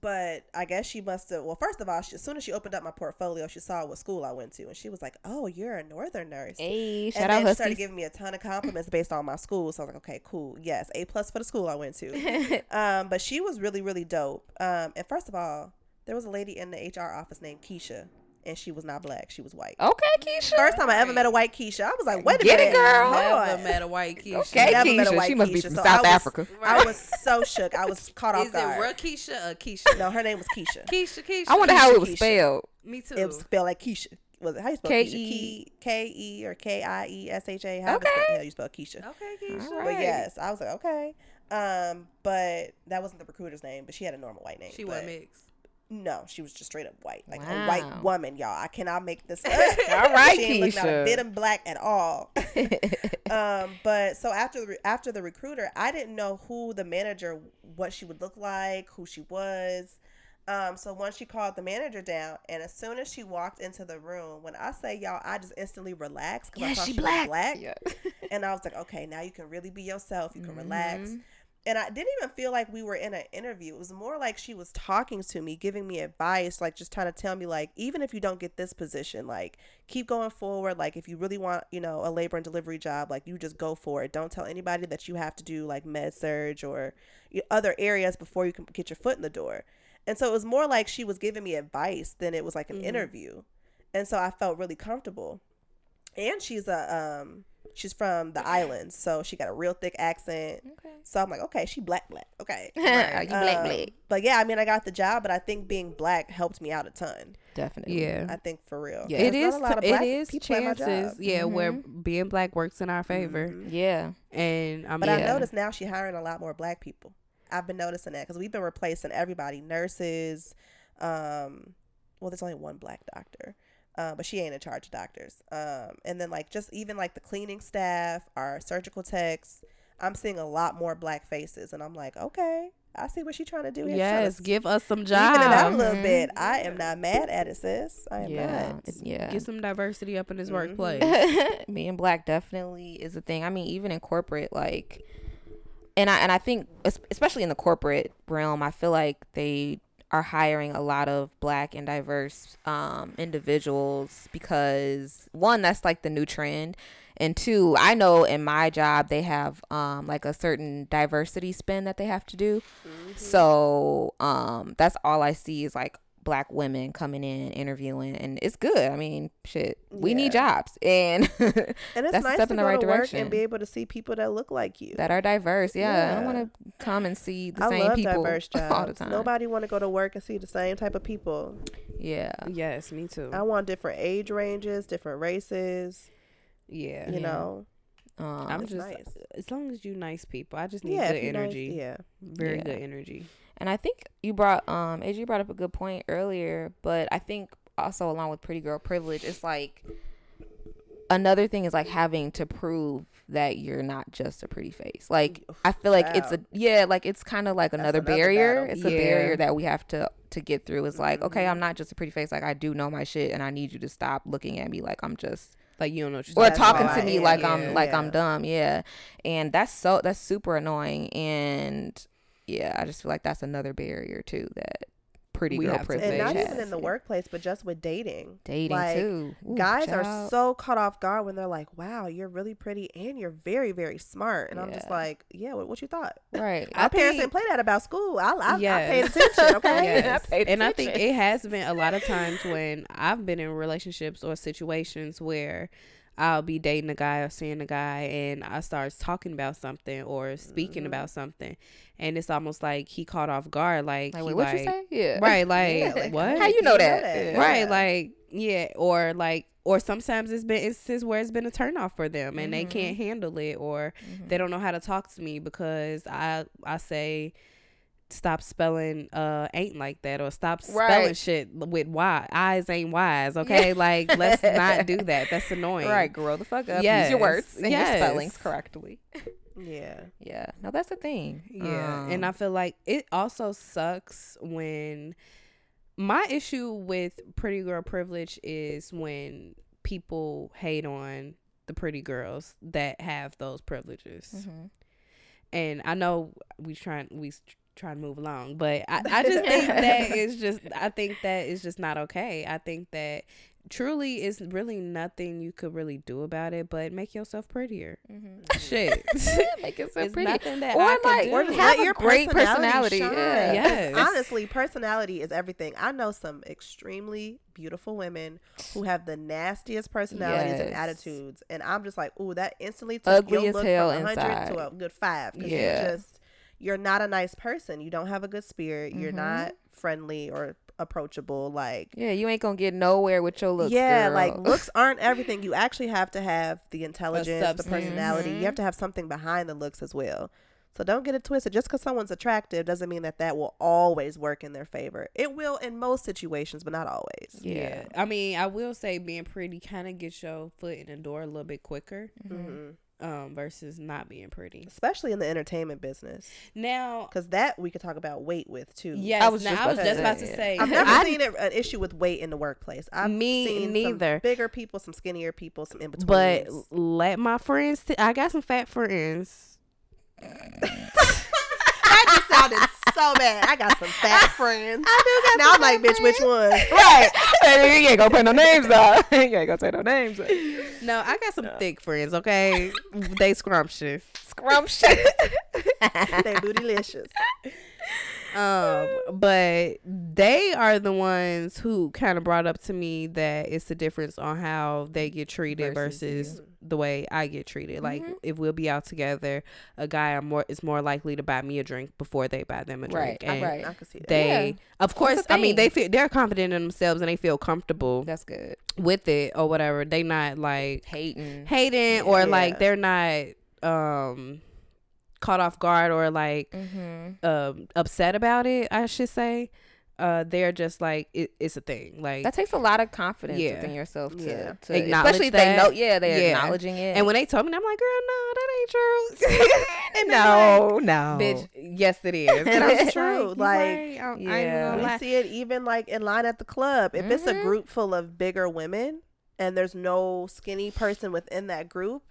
but I guess she must have. Well, first of all, she, as soon as she opened up my portfolio, she saw what school I went to, and she was like, "Oh, you're a northern nurse." Hey, and shout then out she started giving me a ton of compliments based on my school. So I was like, okay, cool. Yes, A plus for the school I went to. um, but she was really, really dope. Um, and first of all, there was a lady in the HR office named Keisha, and she was not black. She was white. Okay, Keisha. First time I ever met a white Keisha, I was like, wait a Get it, minute, girl. hold Never on. met a white Keisha. Okay, Never met a Keisha. white She must be from so South I was- Africa. I was so shook. I was caught off guard. Is it guard. Rakisha or Keisha? No, her name was Keisha. Keisha, Keisha. I wonder how it was Keisha. spelled. Me too. It was spelled like Keisha. Was it how you spell K Keisha? E- K K E or K I E S H A? How Okay. the hell you spell Keisha? okay, Keisha. All But yes, I was like, okay. Um, but that wasn't the recruiter's name, but she had a normal white name. She but was mixed. No, she was just straight up white, like a white woman, y'all. I cannot make this up. All right, she ain't not a bit of black at all. um, but so after the after the recruiter, I didn't know who the manager, what she would look like, who she was. Um, so once she called the manager down, and as soon as she walked into the room, when I say y'all, I just instantly relaxed because I Yeah, thought she she, black. was black, Yeah. and I was like, okay, now you can really be yourself. You can relax. And I didn't even feel like we were in an interview. It was more like she was talking to me, giving me advice, like just trying to tell me, like, even if you don't get this position, like, keep going forward. Like, if you really want, you know, a labor and delivery job, like, you just go for it. Don't tell anybody that you have to do, like, med surg or other areas before you can get your foot in the door. And so it was more like she was giving me advice than it was like an Mhm. interview. And so I felt really comfortable. And she's a, um, she's from the islands, so she got a real thick accent. Okay. So I'm like, okay, she black black. Okay. Are you black, Um, black? But yeah, I mean, I got the job, but I think being black helped me out a ton. Definitely. Yeah. I think for real. Yeah. It There's is. not a lot of black is people at my chances. job. Yeah, where Mhm. being black works in our favor, Mhm. Yeah. and I mean, But I Yeah. noticed now she's hiring a lot more black people. I've been noticing that because we've been replacing everybody, nurses. Um, well, there's only one black doctor, uh, but she ain't in charge of doctors. Um, and then like just even like the cleaning staff, our surgical techs. I'm seeing a lot more black faces, and I'm like, okay, I see what she's trying to do. here. She's trying to yes, give us some jobs. even it out a jobs. little bit. I am not mad at it, sis. I am Yeah. not. It- Yeah. Get some diversity up in this Mhm. workplace. being black definitely is a thing. I mean, even in corporate, like, and I and I think especially in the corporate realm, I feel like they are hiring a lot of black and diverse um, individuals because one, that's like the new trend. And two, I know in my job they have um, like a certain diversity spin that they have to do. So um, that's all I see is like black women coming in interviewing, and it's good. I mean, shit, we need jobs and And it's That's nice step to in the go right to work direction. and be able to see people that look like you. that are diverse. Yeah, I don't want to come and see the I same love people diverse jobs. all the time. Nobody want to go to work and see the same type of people. Yeah, yes, me too. I want different age ranges, different races. yeah, You Yeah. know, um, I'm just nice. as long as you nice people. I just need yeah, good if you nice- energy. yeah, Very Yeah. good energy. And I think you brought um AJ you brought up a good point earlier, but I think also along with pretty girl privilege, it's like another thing is like having to prove that you're not just a pretty face. Like I feel like it's a yeah, like it's kind of like another, another barrier. battle. It's a barrier that we have to to get through. It's like, okay, Mhm. I'm not just a pretty face. Like I do know my shit and I need you to stop looking at me like I'm just Like you don't know what you're or talking to me like yeah. I'm like I'm dumb, yeah. And that's so that's super annoying and yeah, I just feel like that's another barrier too that pretty We girl privilege and not has. even in the workplace, but just with dating. dating like, too. Ooh, Guys are so caught off guard when they're like, "Wow, you're really pretty and you're very, very smart," and I'm just like, "Yeah, what, what you thought?" right. I My parents think- didn't play that about school. I, I, I Yes. paid attention. Okay, Yes. I paid and I think it has been a lot of times when I've been in relationships or situations where I'll be dating a guy or seeing a guy and I start talking about something or speaking Mhm. about something and it's almost like he caught off guard like, Like, wait, what like, you say? Yeah. right like, Yeah, like, what How you know that? Yeah. right like yeah or like or sometimes it's been instances where it's been a turnoff for them and they Mhm. can't handle it or Mhm. they don't know how to talk to me because I I say stop spelling uh ain't like that or stop spelling Right. shit with why eyes ain't wise okay like let's not do that that's annoying Right, grow the fuck up. Use your words and Yes. your spellings correctly. yeah. Yeah. No, that's the thing. yeah and I Um, feel like it also sucks when my issue with pretty girl privilege is when people hate on the pretty girls that have those privileges mhm. and I know we trying we trying to move along, but I, I just think that is just I think that is just not okay. I think that truly is really nothing you could really do about it, but make yourself prettier. Mhm. Shit, Make it so it's pretty. nothing that Or I like- do. Or just Have let your great personality, shine. yeah. Yes. Honestly, personality is everything. I know some extremely beautiful women who have the nastiest personalities and attitudes, and I'm just like, ooh, that instantly took Ugly your as look hell from 100 inside. to a good five. 'cause Yeah. You're just, you're not a nice person. You don't have a good spirit. You're Mhm. not friendly or approachable. Like, Yeah, you ain't gonna get nowhere with your looks. yeah, girl. like looks aren't everything. You actually have to have the intelligence, the substance. personality. Mhm. You have to have something behind the looks as well. So don't get it twisted. Just because someone's attractive doesn't mean that that will always work in their favor. It will in most situations, but not always. yeah. Yeah. I mean, I will say being pretty kind of gets your foot in the door a little bit quicker, Mhm. Um, versus not being pretty. Especially in the entertainment business, Now, because that we could talk about weight with too. yes, I was now, just I was about to just about say, to say, I've never I- seen a, an issue with weight in the workplace. I've Me seen neither. Some bigger people, some skinnier people, some in between. But let my friends. T- I got some fat friends. that just sounded so bad. I got some fat friends. now I'm like, bitch, which one? right. And you ain't gonna put no names though. you ain't gonna say no names. No, I got some thick friends. Okay, they scrumptious. Scrumptious. they bootylicious. Um, but they are the ones who kind of brought up to me that it's the difference on how they get treated Versus versus, the way I get treated. Like Mhm. if we'll be out together, a guy are more is more likely to buy me a drink before they buy them a Right, drink. And right. I can see that. They, Yeah. of course, I mean, they feel they're confident in themselves and they feel comfortable That's good. with it or whatever. They not like Hating. hating or like they're not um caught off guard or like Mm-hmm. um upset about it i should say uh they're just like it, it's a thing like That takes a lot of confidence Yeah. within yourself to, Yeah. to Acknowledge especially if they know. Yeah, they're Yeah. acknowledging it. and when they told me i'm like girl no that ain't true and they're no, no, bitch yes it is And it's true, you like, right. I, I yeah. gonna we see it even like in line at the club. If it's a Mhm. group full of bigger women and there's no skinny person within that group,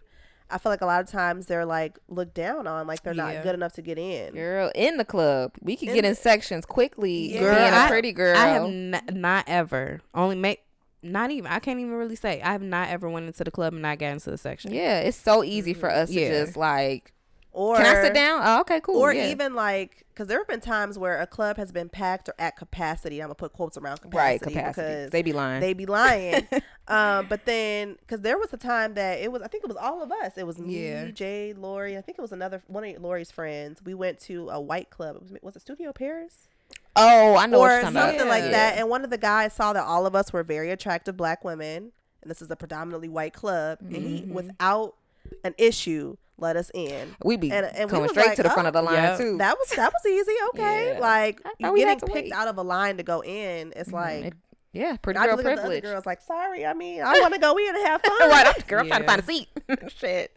I feel like a lot of times they're like looked down on, like they're Yeah. not good enough to get in. girl in the club, we could In get in the- sections quickly. Yeah. being Girl, a I- pretty girl. i have n- not ever only make not even i can't even really say i have not ever went into the club and not got into the section yeah, it's so easy for mm-hmm. us Yeah. to just like. Or Can I sit down? Oh, okay, cool. Or yeah. even like, because there have been times where a club has been packed or at capacity. I'm gonna put quotes around capacity, right capacity. because They be lying. they be lying. um, but then, because there was a time that it was, I think it was all of us. It was me, Yeah. Jay, Lori. I think it was another one of Lori's friends. We went to a white club. It was, was it Studio Paris oh, I know or something about. like Yeah. that? And one of the guys saw that all of us were very attractive black women, and this is a predominantly white club. And he, Mhm. without an issue, let us in. We be And- and we coming was straight like, to the front of the line yeah. too. That was that was easy. Okay, Yeah. like I thought getting picked wait. out of a line to go in. It's Mhm. like. It- yeah, pretty I girl look at the other privilege. girls like, sorry, I mean, I want to go in and have fun. right, I'm, girl, I'm trying to find a seat. Shit.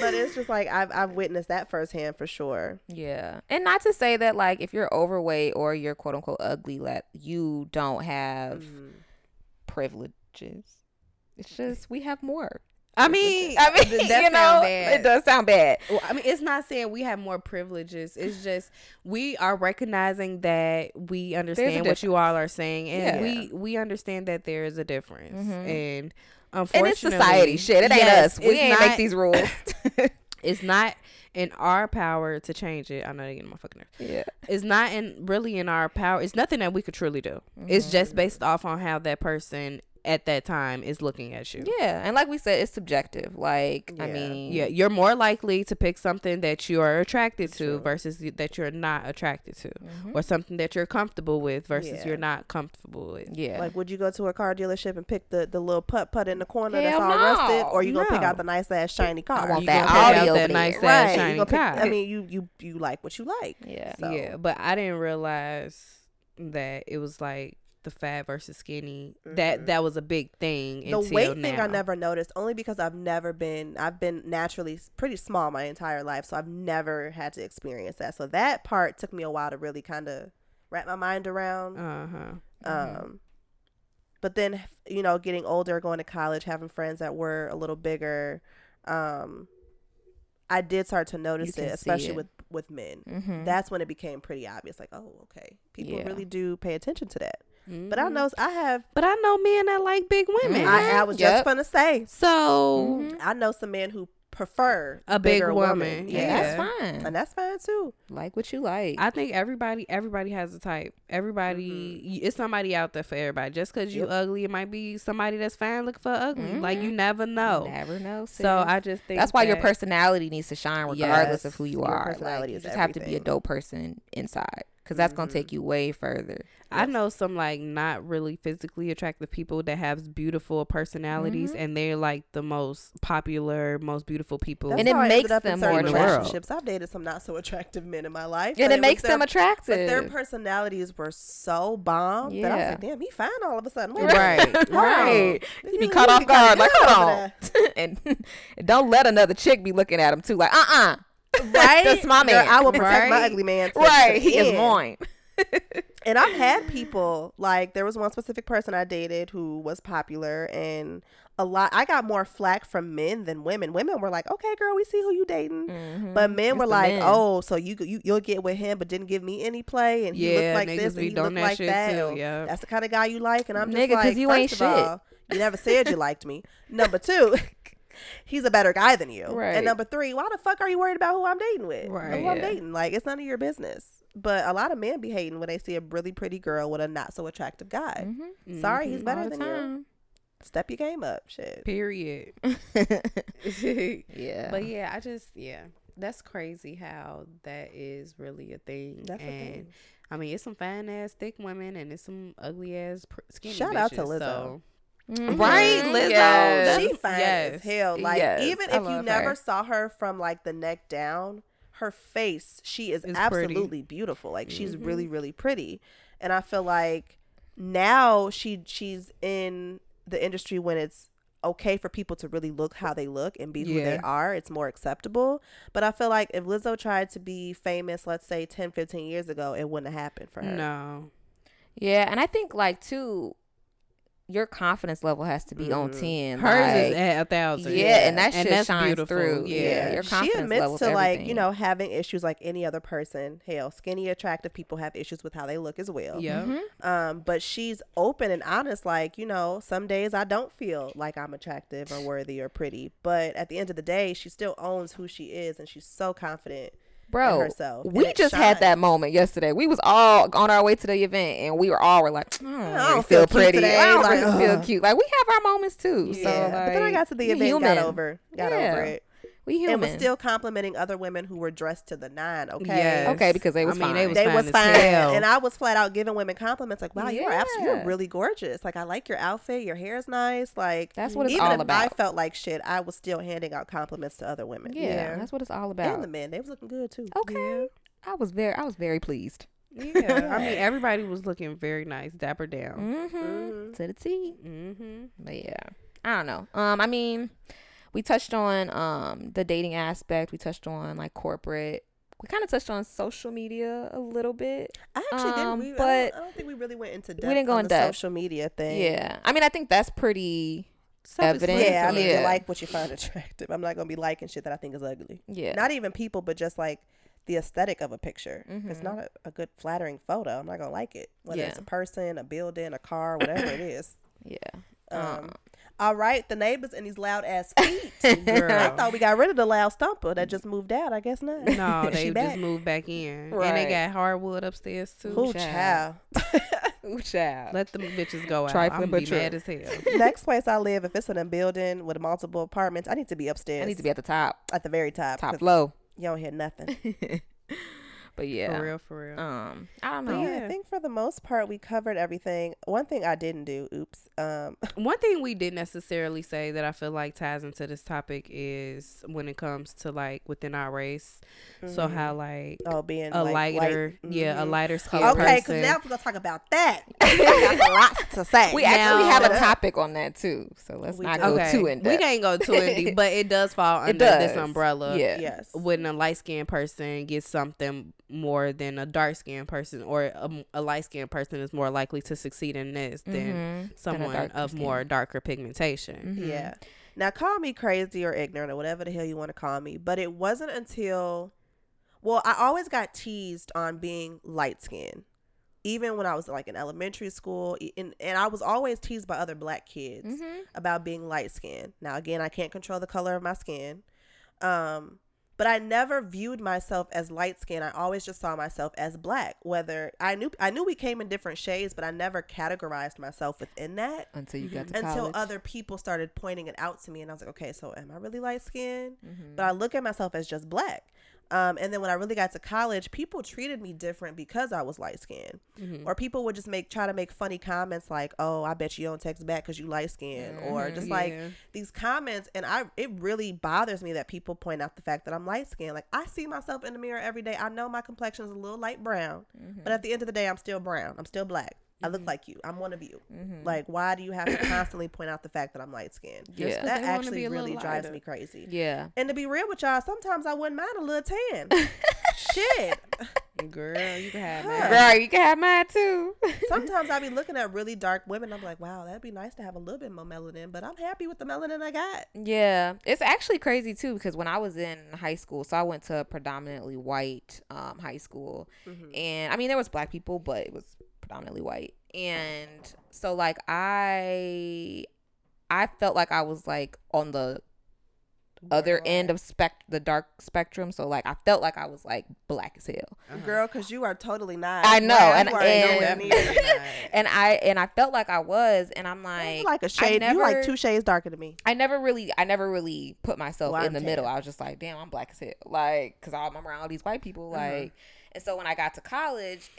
but it's just like I've I've witnessed that firsthand for sure. Yeah. And not to say that like if you're overweight or you're quote unquote ugly that you don't have Mm-hmm. privileges. It's just we have more. I mean, I mean, th- you know, bad. it does sound bad. Well, I mean, it's not saying we have more privileges. It's just we are recognizing that we understand what you all are saying, and Yeah. we we understand that there is a difference. Mhm. And And unfortunately, it's society shit. It ain't yes, us. We it's ain't not- make these rules. It's not in our power to change it. I know they getting my fucking nerves. yeah. It's not in really in our power. It's nothing that we could truly do. It's Mm-hmm. just based off on how that person at that time is looking at you. Yeah. And like we said, it's subjective. Like, I mean, Yeah, you're more likely to pick something that you are attracted to True. versus that you're not attracted to, Mhm. or something that you're comfortable with versus Yeah. you're not comfortable with. Yeah. Like, would you go to a car dealership and pick the, the little putt putt in the corner that's Hell all rusted, no. or you gonna pick out the nice ass shiny car? want You that gonna pick Audi out over that nice there. ass right? Shiny gonna pick, car. I mean, you you you like what you like. yeah. So- Yeah, but I didn't realize that it was like the fat versus skinny. That Mhm. that was a big thing. The until weight thing I never noticed, only because I've never been. I've been naturally pretty small my entire life, so I've never had to experience that. So that part took me a while to really kind of wrap my mind around. Uh huh. Mhm. Um, but then you know, getting older, going to college, having friends that were a little bigger, um, I did start to notice it, especially it. with with men. Mm-hmm. That's when it became pretty obvious. Like, oh, okay, people Yeah. really do pay attention to that. But Mm-hmm. I know I have. But I know men that like big women. I, I was Yep. just gonna say. So Mhm. I know some men who prefer A big bigger woman, Yeah, Yeah, Yeah. that's fine. and that's fine too. like what you like. I think everybody everybody has a type. Everybody y it's somebody out there for everybody. Just because you Yep. ugly, it might be somebody that's fine looking for ugly. Like you never know. Never know. So. I just think that's why your personality needs to shine regardless of who you your are. personality like, you is just have to be a dope person inside because that's gonna Mhm. take you way further. I know some like not really physically attractive people that have beautiful personalities Mhm. and they're like the most popular, most beautiful people. That's And it makes ended up in them certain more relationships. I've dated some not so attractive men in my life, And but it was makes their- them attractive. But their personalities were so bomb that I was like, damn, he fine all of a sudden. Wait a Right, minute. Hold on. right. This You be nigga caught off guard, like, hold on. and, and don't let another chick be looking at him too, like, uh uh there. Right? That's my Girl, man. I will protect my ugly man. to- to Right, the he is mine. And I've had people like there was one specific person I dated who was popular and a lot I got more flack from men than women. Women were like, "Okay, girl, we see who you dating." Mm-hmm. But men It's were like, men. "Oh, so you you you'll get with him, but didn't give me any play, and he Yeah, looked like this, and he looked that like that. too, and yeah. That's the kind of guy you like." And I'm just Nigga, 'cause like, you first ain't of shit. all, you never said you liked me. Number two. He's a better guy than you. Right. And number three, why the fuck are you worried about who I'm dating with? Right. Who I'm dating? Like, it's none of your business. But a lot of men be hating when they see a really pretty girl with a not so attractive guy. Mhm. Sorry, he's Mhm. better All the than you. Step your game up. Shit. Period. yeah. But yeah, I just yeah, that's crazy how that is really a thing. That's a thing. I mean, it's some fine ass thick women and it's some ugly ass pr- skinny. Shout out to bitches, Lizzo. so- Mhm. Right, Lizzo, Yes. that's- she fine yes. as hell. Like Yes, even if you never her. saw her from like the neck down, her face, she is It's pretty. absolutely beautiful. Like she's Mhm. really, really pretty. And I feel like now she she's in the industry when it's okay for people to really look how they look and be who they are. It's more acceptable. But I feel like if Lizzo tried to be famous, let's say 10, 15 years ago, it wouldn't have happened for her. No. Yeah, and I think like too, your confidence level has to be on Mhm. ten. Hers is at a thousand. Yeah, and that shit that's shines beautiful. through. Yeah. Yeah, your she confidence admits level's to like you know having issues like any other person. Hell, skinny, attractive people have issues with how they look as well. Yeah. Mhm. Um, but she's open and honest. Like you know, some days I don't feel like I'm attractive or worthy or pretty, but at the end of the day, she still owns who she is, and she's so confident. Bro, herself, we it just had that moment yesterday. We was all on our way to the event, and we were all were like, mm, I don't, don't really feel feel pretty. today. I don't Like, really feel cute. Like we have our moments too. So yeah, but then I got to the we event, human. got over, got Yeah. over it. We human. and was still complimenting other women who were dressed to the nine. Okay. Yes. Okay, because they was I mean, fine. they was They fine was fine, and I was flat out giving women compliments like, "Wow, you're absolutely, you're really gorgeous. Like, I like your outfit. Your hair is nice. Like, That's what it's even all if I felt like shit, I was still handing out compliments to other women. yeah, Yeah. that's what it's all about. and the men, they was looking good too. Okay, I was very, I was very pleased. Yeah, I mean everybody was looking very nice, dapper down. Mm-hmm. Mhm. To the T. Mm-hmm. But yeah, I don't know. Um, I mean, we touched on um the dating aspect. We touched on like corporate. We kind of touched on social media a little bit. I actually Um, didn't. We, I, but don't, I don't think we really went into depth didn't go on in the depth. social media thing. Yeah, I mean, I think that's pretty. Self-explanatory. Yeah, I mean, Yeah. you like what you find attractive. I'm not gonna be liking shit that I think is ugly. Yeah. Not even people, but just like the aesthetic of a picture. It's Mhm. not a, a good, flattering photo. I'm not gonna like it. Whether it's a person, a building, a car, whatever it is. yeah. Um, Uh. All right, the neighbors and these loud ass feet. I thought we got rid of the loud stumper that just moved out. I guess not. No, She they back. just moved back in, and they got hardwood upstairs too. Ooh, child. child? Ooh, child. Let them bitches go out. Trifling I'm but be true. mad as hell. Next place I live, if it's in a building with multiple apartments, I need to be upstairs. I need to be at the top, at the very top. top 'cause low. You don't hear nothing. But yeah, For real, for real. um, I don't know. yeah, I think for the most part we covered everything. One thing I didn't do, oops. Um, One thing we didn't necessarily say that I feel like ties into this topic is when it comes to like within our race. So mhm. how like oh being a like, white. lighter, yeah, a Mhm. lighter skin Okay, because now we're gonna talk about that. I got lots to say. We actually have a topic on that too, so let's not do. go okay, too in we can't go too in deep, but it does fall It under this umbrella. Yeah. Yes. when a light skinned person gets something more than a dark skinned person, or a, a light skinned person is more likely to succeed in this than Mhm. someone darker of skin. more darker pigmentation. Mhm. Yeah. Now call me crazy or ignorant or whatever the hell you want to call me, but it wasn't until well, I always got teased on being light skinned. Even when I was like in elementary school, e- and, and I was always teased by other black kids Mhm. about being light skinned. Now again, I can't control the color of my skin. Um but I never viewed myself as light skinned. I always just saw myself as black. Whether I knew I knew we came in different shades, but I never categorized myself within that Until you got to until college. other people started pointing it out to me and i was like okay so am i really light skinned Mhm. but i look at myself as just black um, and then when i really got to college people treated me different because i was light skinned Mhm. or people would just make try to make funny comments like oh i bet you don't text back because you light skinned or Mhm. just like these comments and i it really bothers me that people point out the fact that i'm light skinned like i see myself in the mirror every day i know my complexion is a little light brown Mhm. but at the end of the day i'm still brown i'm still black i look like you i'm one of you Mhm. like, why do you have to constantly point out the fact that I'm light skinned? Yeah. 'cause That actually be a little really drives lighter. me crazy. yeah. And to be real with y'all, sometimes I wouldn't mind a little tan. Shit. Girl, you can have Huh. that. Girl, you can have mine too. Sometimes I be looking at really dark women. I'm like, wow, that'd be nice to have a little bit more melanin, but I'm happy with the melanin I got. Yeah, it's actually crazy too because when I was in high school, so I went to a predominantly white um, high school, Mhm. and I mean there was black people, but it was predominantly white, and so like I, I felt like I was like on the other end of spec the dark spectrum, so like I felt like I was like black as hell, Uh-huh. Girl, because you are totally not. I know, Wow, and- you are and- and I and I felt like I was, and I'm You like. like a shade. you like two shades darker than me. I never really, I never really put myself Well, in I'm the middle. I was just like, damn, I'm black as hell. Like, cause I'm around all these white people. Uh-huh. Like, and so when I got to college,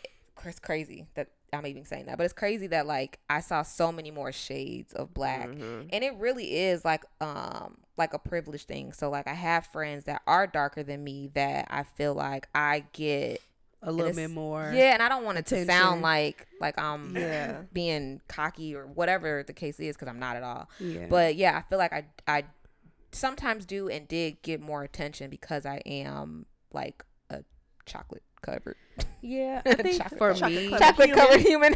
it's crazy that I'm even saying that, but it's crazy that like I saw so many more shades of black, Mhm. and it really is like, um, like a privilege thing. So like I have friends that are darker than me that I feel like I get. A little bit more. Yeah, and I don't want it to sound like like I'm Yeah. being cocky or whatever the case is, because I'm not at all. Yeah. But yeah, I feel like I I sometimes do and did get more attention because I am like a chocolate covered yeah, I think Chocolate for covered. me, Chocolate chocolate covered human.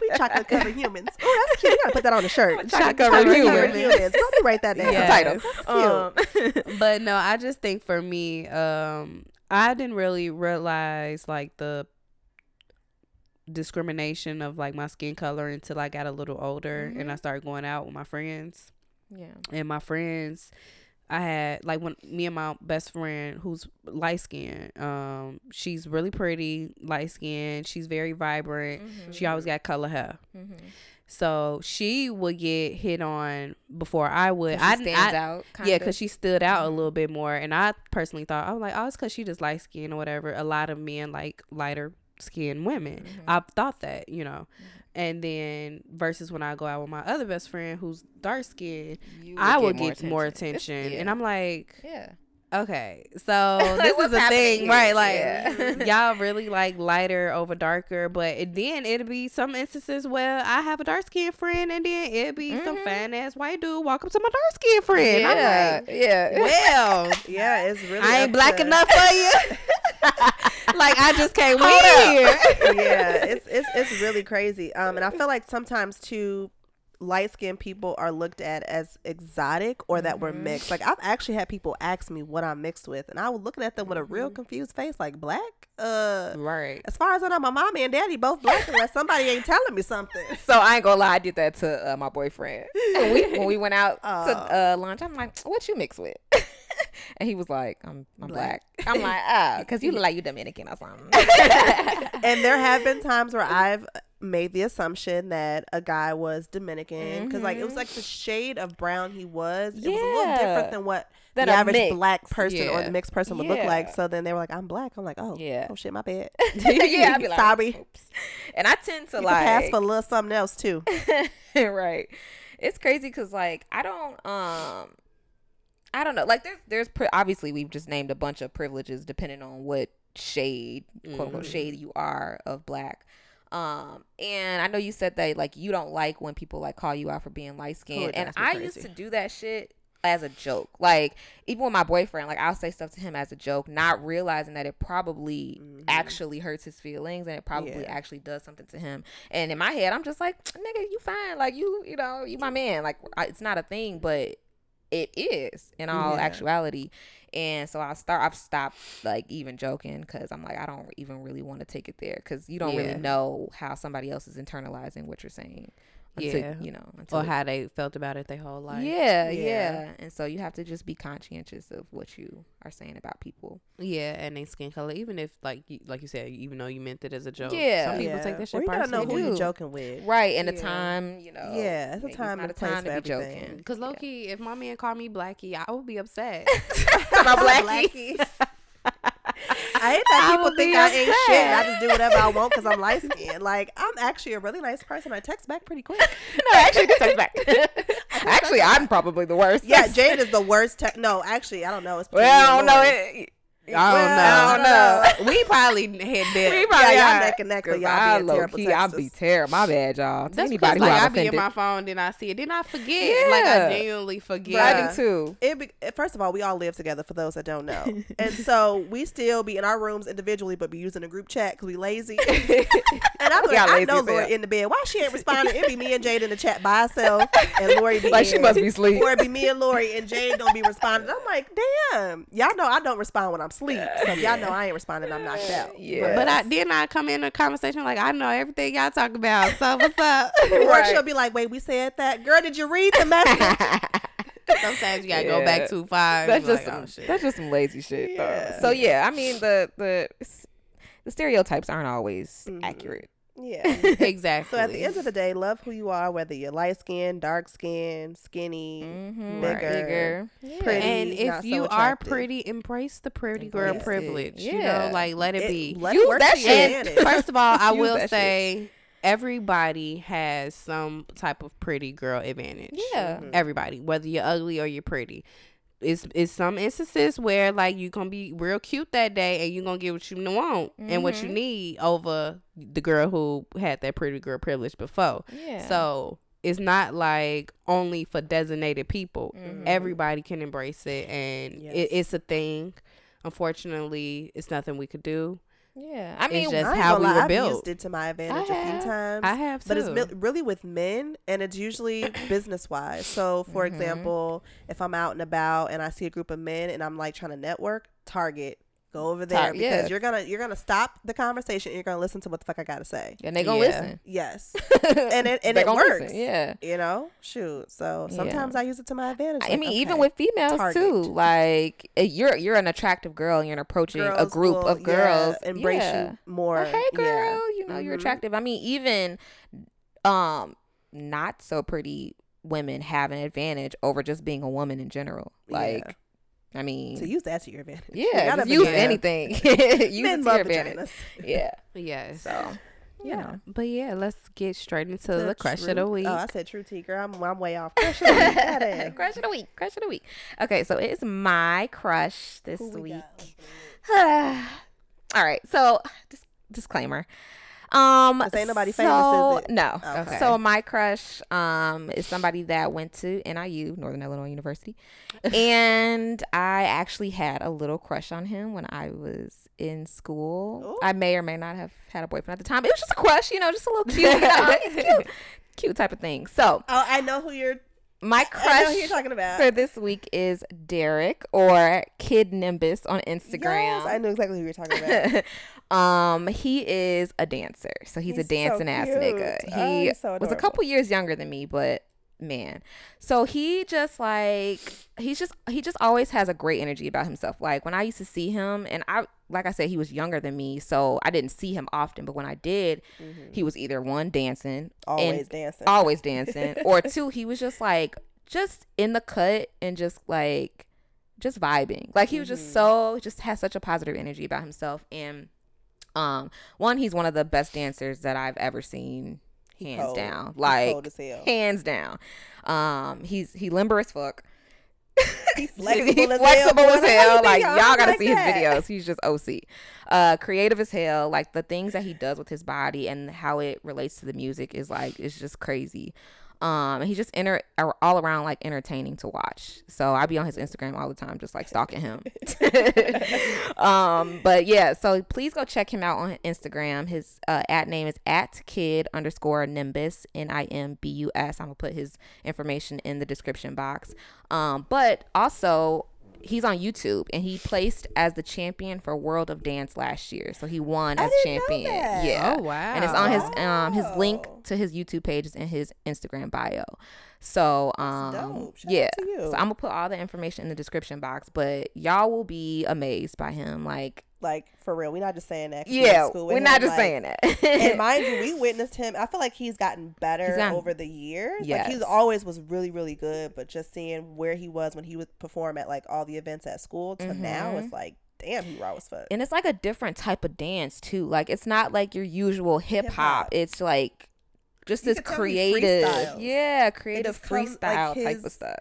we chocolate covered humans. Oh, that's cute. You gotta put that on the shirt. Chocolate Chocolate covered covered human. humans. Let me write that down. Yes. title. Cute. Um, but no, I just think for me, um, I didn't really realize like the discrimination of like my skin color until I got a little older and I started going out with my friends. yeah. And my friends, I had like when me and my best friend who's light skinned, um, she's really pretty, light skinned, she's very vibrant. Mm-hmm. She always got color hair. Mhm. So she would get hit on before I would. She I stands I, out. Yeah, because she stood out a little bit more, and I personally thought I was like, oh, it's because she just light skin or whatever. A lot of men like lighter skinned women. Mhm. I've thought that, you know. And then versus when I go out with my other best friend who's dark skinned, I more get more It's- attention, yeah. and I'm like, yeah. okay, so Like, this is a thing, here? right? Like Yeah. y'all really like lighter over darker, but it, then it'll be some instances where I have a dark skinned friend, and then it'll be some Mhm. fine ass white dude walk up to my dark skinned friend. I'm yeah, like, yeah. well, Yeah, it's really. I ain't black to- enough for you. Like I just can't wait. Hold up. here. yeah, it's it's it's really crazy. Um, and I feel like sometimes too, light skinned people are looked at as exotic or that we're Mhm. mixed. Like I've actually had people ask me what I'm mixed with, and I was looking at them with a real confused face, like black. Uh, Right. as far as I know, my mommy and daddy both black, unless somebody ain't telling me something. So I ain't gonna lie, I did that to uh, my boyfriend. When we when we went out Oh. to uh, lunch, I'm like, "What you mixed with?" and he was like, "I'm I'm black." Black. I'm like, "Ah, because you look like you Dominican or something." and there have been times where I've made the assumption that a guy was Dominican because like it was Mhm. like the shade of brown he was. It was a little different than what Than the average mix. black person or the mixed person would look like. So then they were like, "I'm black." I'm like, "Oh, Yeah. oh shit, my bad." yeah, I'd be like, Sorry. "Oops." And I tend to You like pass for a little something else too. right. It's crazy because like I don't um I don't know like there's there's pri- obviously we've just named a bunch of privileges depending on what shade quote unquote Mhm. shade you are of black. Um and I know you said that like you don't like when people like call you out for being light Oh, skinned it and I crazy. used to do that shit as a joke. Like even with my boyfriend, like I'll say stuff to him as a joke, not realizing that it probably Mhm. actually hurts his feelings and it probably Yeah. actually does something to him. And in my head, I'm just like, nigga, you fine. Like you, you know, you my man. Like it's not a thing, but it is in all Yeah. actuality. And so I start. I've stopped like even joking because I'm like, I don't even really want to take it there because you don't Yeah. really know how somebody else is internalizing what you're saying. Until, Yeah. you know, until Or it- how they felt about it their whole life. yeah, Yeah. yeah, And so you have to just be conscientious of what you are saying about people. Yeah, and they skin color, even if like you, like you said, even though you meant it as a joke. Yeah. some people yeah. take that Or shit you gotta know who They you're joking with. Right. And the time, you know. Yeah, it's a maybe time not and a time for to be everything. joking. Cause low key, if my man called me Blackie, I would be upset. my blackie. I hate that I people think I ain't shit. and I just do whatever I want because I'm light skinned. Like I'm actually a really nice person. I text back pretty quick. no, actually, takes back. actually, I'm probably the worst. Yeah, Jade is the worst. Te- no, actually, I don't know. It's Well, I don't know it. I don't Well, know. I don't know. we probably had that. We probably y'all neck and neck, but 'Cause y'all I being low terrible key, I'll be texters. terrible. My bad, y'all. To That's anybody because who I've I be in my phone, then I see it, then I forget. Yeah. Like I Yeah. genuinely forget. But I Yeah. do too. It be, first of all, we all live together. For those that don't know, and so we still be in our rooms individually, but be using a group chat because we lazy. And I'm like, Y'all I know. Lori in the bed. Why she ain't responding? It be me and Jade in the chat by herself, and Lori be Like she must be asleep. Or it'd be me and Lori and Jade don't be responding. I'm like, damn, y'all know I don't respond when I'm asleep. So y'all know I ain't responding. I'm knocked out. Yeah. But I then I come in a conversation like I know everything y'all talk about. So what's up? Or Right. she'll be like, wait, we said that. Girl, did you read the message? Sometimes you gotta go back too far. and that's just like, some, oh, shit. that's just some lazy shit. Yeah. So yeah, I mean the the the stereotypes aren't always Mhm. accurate. Yeah. exactly. So at the end of the day, love who you are, whether you're light skinned, dark skinned, skinny, Mm-hmm. bigger, Yeah. pretty, and if not so you are pretty, embrace the pretty girl privilege. You Yeah. know, like let it, It- be. let Use work that shit. advantage. First of all, I will shit. say everybody has some type of pretty girl advantage. Yeah. Mhm. Everybody, whether you're ugly or you're pretty. It's, it's some instances where like you're gonna be real cute that day and you're gonna get what you want and what you Mhm. need over the girl who had that pretty girl privilege before. Yeah. So it's not like only for designated people. Mhm. Everybody can embrace it, and Yes. it, it's a thing. Unfortunately, it's nothing we could do. Yeah. I It's mean, just how we lie, were I've built. used it to my advantage a few times. I have too. but it's really with men, and it's usually business wise. So, for Mhm. example, if I'm out and about and I see a group of men and I'm like trying to network, Target, go over there Tar- because yeah. you're gonna you're gonna stop the conversation. and You're gonna listen to what the fuck I gotta say. and they gonna Yeah. listen. Yes, and it and it works. listen, Yeah. You know, shoot. So Yeah. sometimes I use it to my advantage. I like, mean, even with females Target. too. Like eh, you're you're an attractive girl and you're approaching a group will, of yeah, girls. embrace yeah. you more. Like, hey girl, yeah. you know you're Mhm. attractive. I mean, even um not so pretty women have an advantage over just being a woman in general. Like, Yeah. I mean, To use that to your advantage. You yeah, gotta use be- anything. use it to love your advantage. vaginas. Yeah. Yes. So, you know. But yeah, let's get straight into the, crush of the week. Oh, I said true tea, girl. I'm, I'm way off. Crush of the week. Crush of the week. Crush of the week. Okay, so it's my crush this Who we week. got? All right. So dis- disclaimer. Um, ain't nobody so, famous, is it? No. Okay. So my crush um is somebody that went to NIU, Northern Illinois University, and I actually had a little crush on him when I was in school. Ooh. I may or may not have had a boyfriend at the time. It was just a crush, you know, just a little cute, you know, cute, cute type of thing. So Oh, I know who you're. my crush you're talking about. for this week is Derek or Kid Nimbus on Instagram. Yes, I know exactly who you're talking about. um, he is a dancer, so he's, a He's so dancing ass nigga. Oh, He he's so was a couple years younger than me, but man, so he just like he's just he just always has a great energy about himself. Like when I used to see him, and I like I said, he was younger than me, so I didn't see him often. But when I did, he was either one dancing, Mm-hmm. Always dancing. always dancing, or two, he was just like just in the cut and just like just vibing. Like he was Mm-hmm. just so just has such a positive energy about himself and um one he's one of the best dancers that I've ever seen He hands cold. down. Like cold as hell. hands down. Um he's he limber as fuck. He He flexible as flexible hell. as hell. Like y'all gotta like see his videos. He's just OC. Uh, creative as hell. Like the things that he does with his body and how it relates to the music is like it's just crazy. Um, he's just enter all around like entertaining to watch. So I be on his Instagram all the time, just like stalking him. um, but yeah, so please go check him out on Instagram. His uh, at name is at kid underscore nimbus n i m b u s. I'm gonna put his information in the description box. Um, but also he's on YouTube and he placed as the champion for World of Dance last year. So he won I as didn't know champion. that. Yeah. Oh, wow. And it's on his um his link to his YouTube page is in his Instagram bio. So um dope. Shout out yeah. So I'm gonna put all the information in the description box, but y'all will be amazed by him. Like Like for real, we're not just saying that. we went to yeah, we're him, not just like- saying that. and mind you, we witnessed him. I feel like he's gotten better He's gotten- over the years. Like Yes. he's always was really, really good, but just seeing where he was when he would perform at like all the events at school to now, Mhm. it's like, damn, he raw as fuck. and it's like a different type of dance too. Like it's not like your usual hip hop. It's like just You this can tell he creative, yeah, creative comes, like, freestyle type of stuff.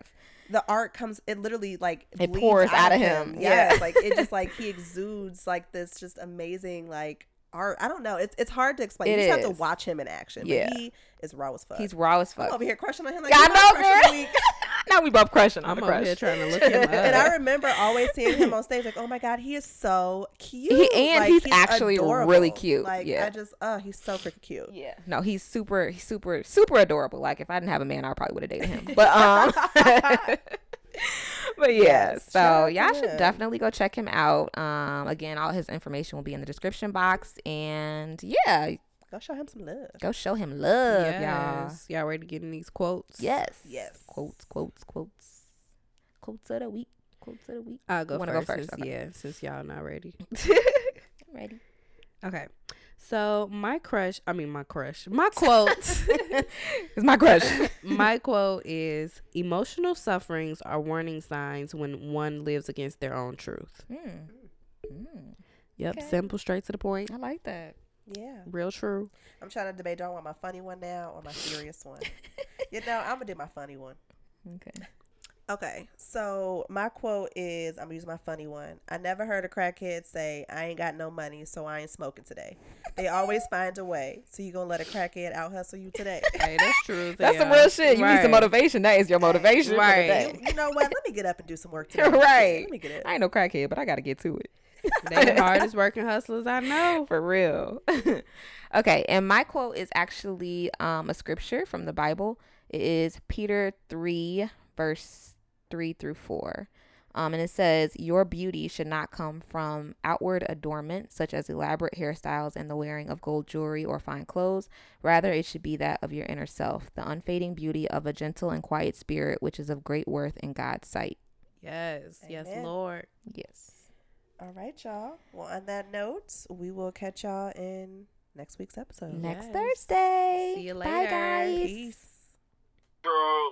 The art comes, it literally like It bleeds pours out of him. Yes, Yeah. like it just like he exudes like this just amazing like art. I don't know. It's it's hard to explain. It you just have to watch him in action. Yeah. But he is raw as fuck. He's raw as fuck. I'm fuck. over here crushing on him like Yeah, I "You my know, crush girl. now we both crushing on I'm the over crush. here trying to look him up. and I remember always seeing him on stage, like, oh my god, he is so cute. He- and Like, he's actually adorable. really cute. Like, Yeah. I just, oh, he's so freaking cute. Yeah. No, he's super, he's super, super adorable. Like if I didn't have a man, I probably would have dated him. But um, but yeah. Yes, so y'all should definitely go check him out. Um, again, all his information will be in the description box, and yeah, Go show him some love. go show him love, y'all. Y'all ready to get in these quotes? Yes. Yes. Quotes, quotes, quotes. Quotes of the week. Quotes of the week. I'll go Wanna first. go first? since- Okay. Yeah, since y'all not ready. I'm ready. Okay. So my crush, I mean my crush, my quote, is my crush. my quote is: "Emotional sufferings are warning signs when one lives against their own truth." Mm. Mm. Yep, Okay. simple, straight to the point, I like that. Yeah. real true. I'm trying to debate do I want my funny one now or my serious one? you know, I'm going to do my funny one. Okay. Okay, so my quote is I'm gonna use my funny one. I never heard a crackhead say, I ain't got no money, so I ain't smoking today. They always find a way. So you gonna let a crackhead out hustle you today? Hey, that's true. That's some real shit. You need some motivation. That is your motivation. Right. you, you know what? Let me get up and do some work today. Right. Let me get it. I ain't no crackhead, but I got to get to it. They the hardest working hustlers I know. For real. okay, and my quote is actually um, a scripture from the Bible. It is Peter 3, verse 3 through 4. Um, and it says, Your beauty should not come from outward adornment, such as elaborate hairstyles and the wearing of gold jewelry or fine clothes. Rather, it should be that of your inner self, the unfading beauty of a gentle and quiet spirit, which is of great worth in God's sight. Yes, yes, Lord. Yes. All right, y'all. Well, on that note, we will catch y'all in next week's episode. Next Yes. Thursday. See you later. Bye, later. guys. Peace. girl.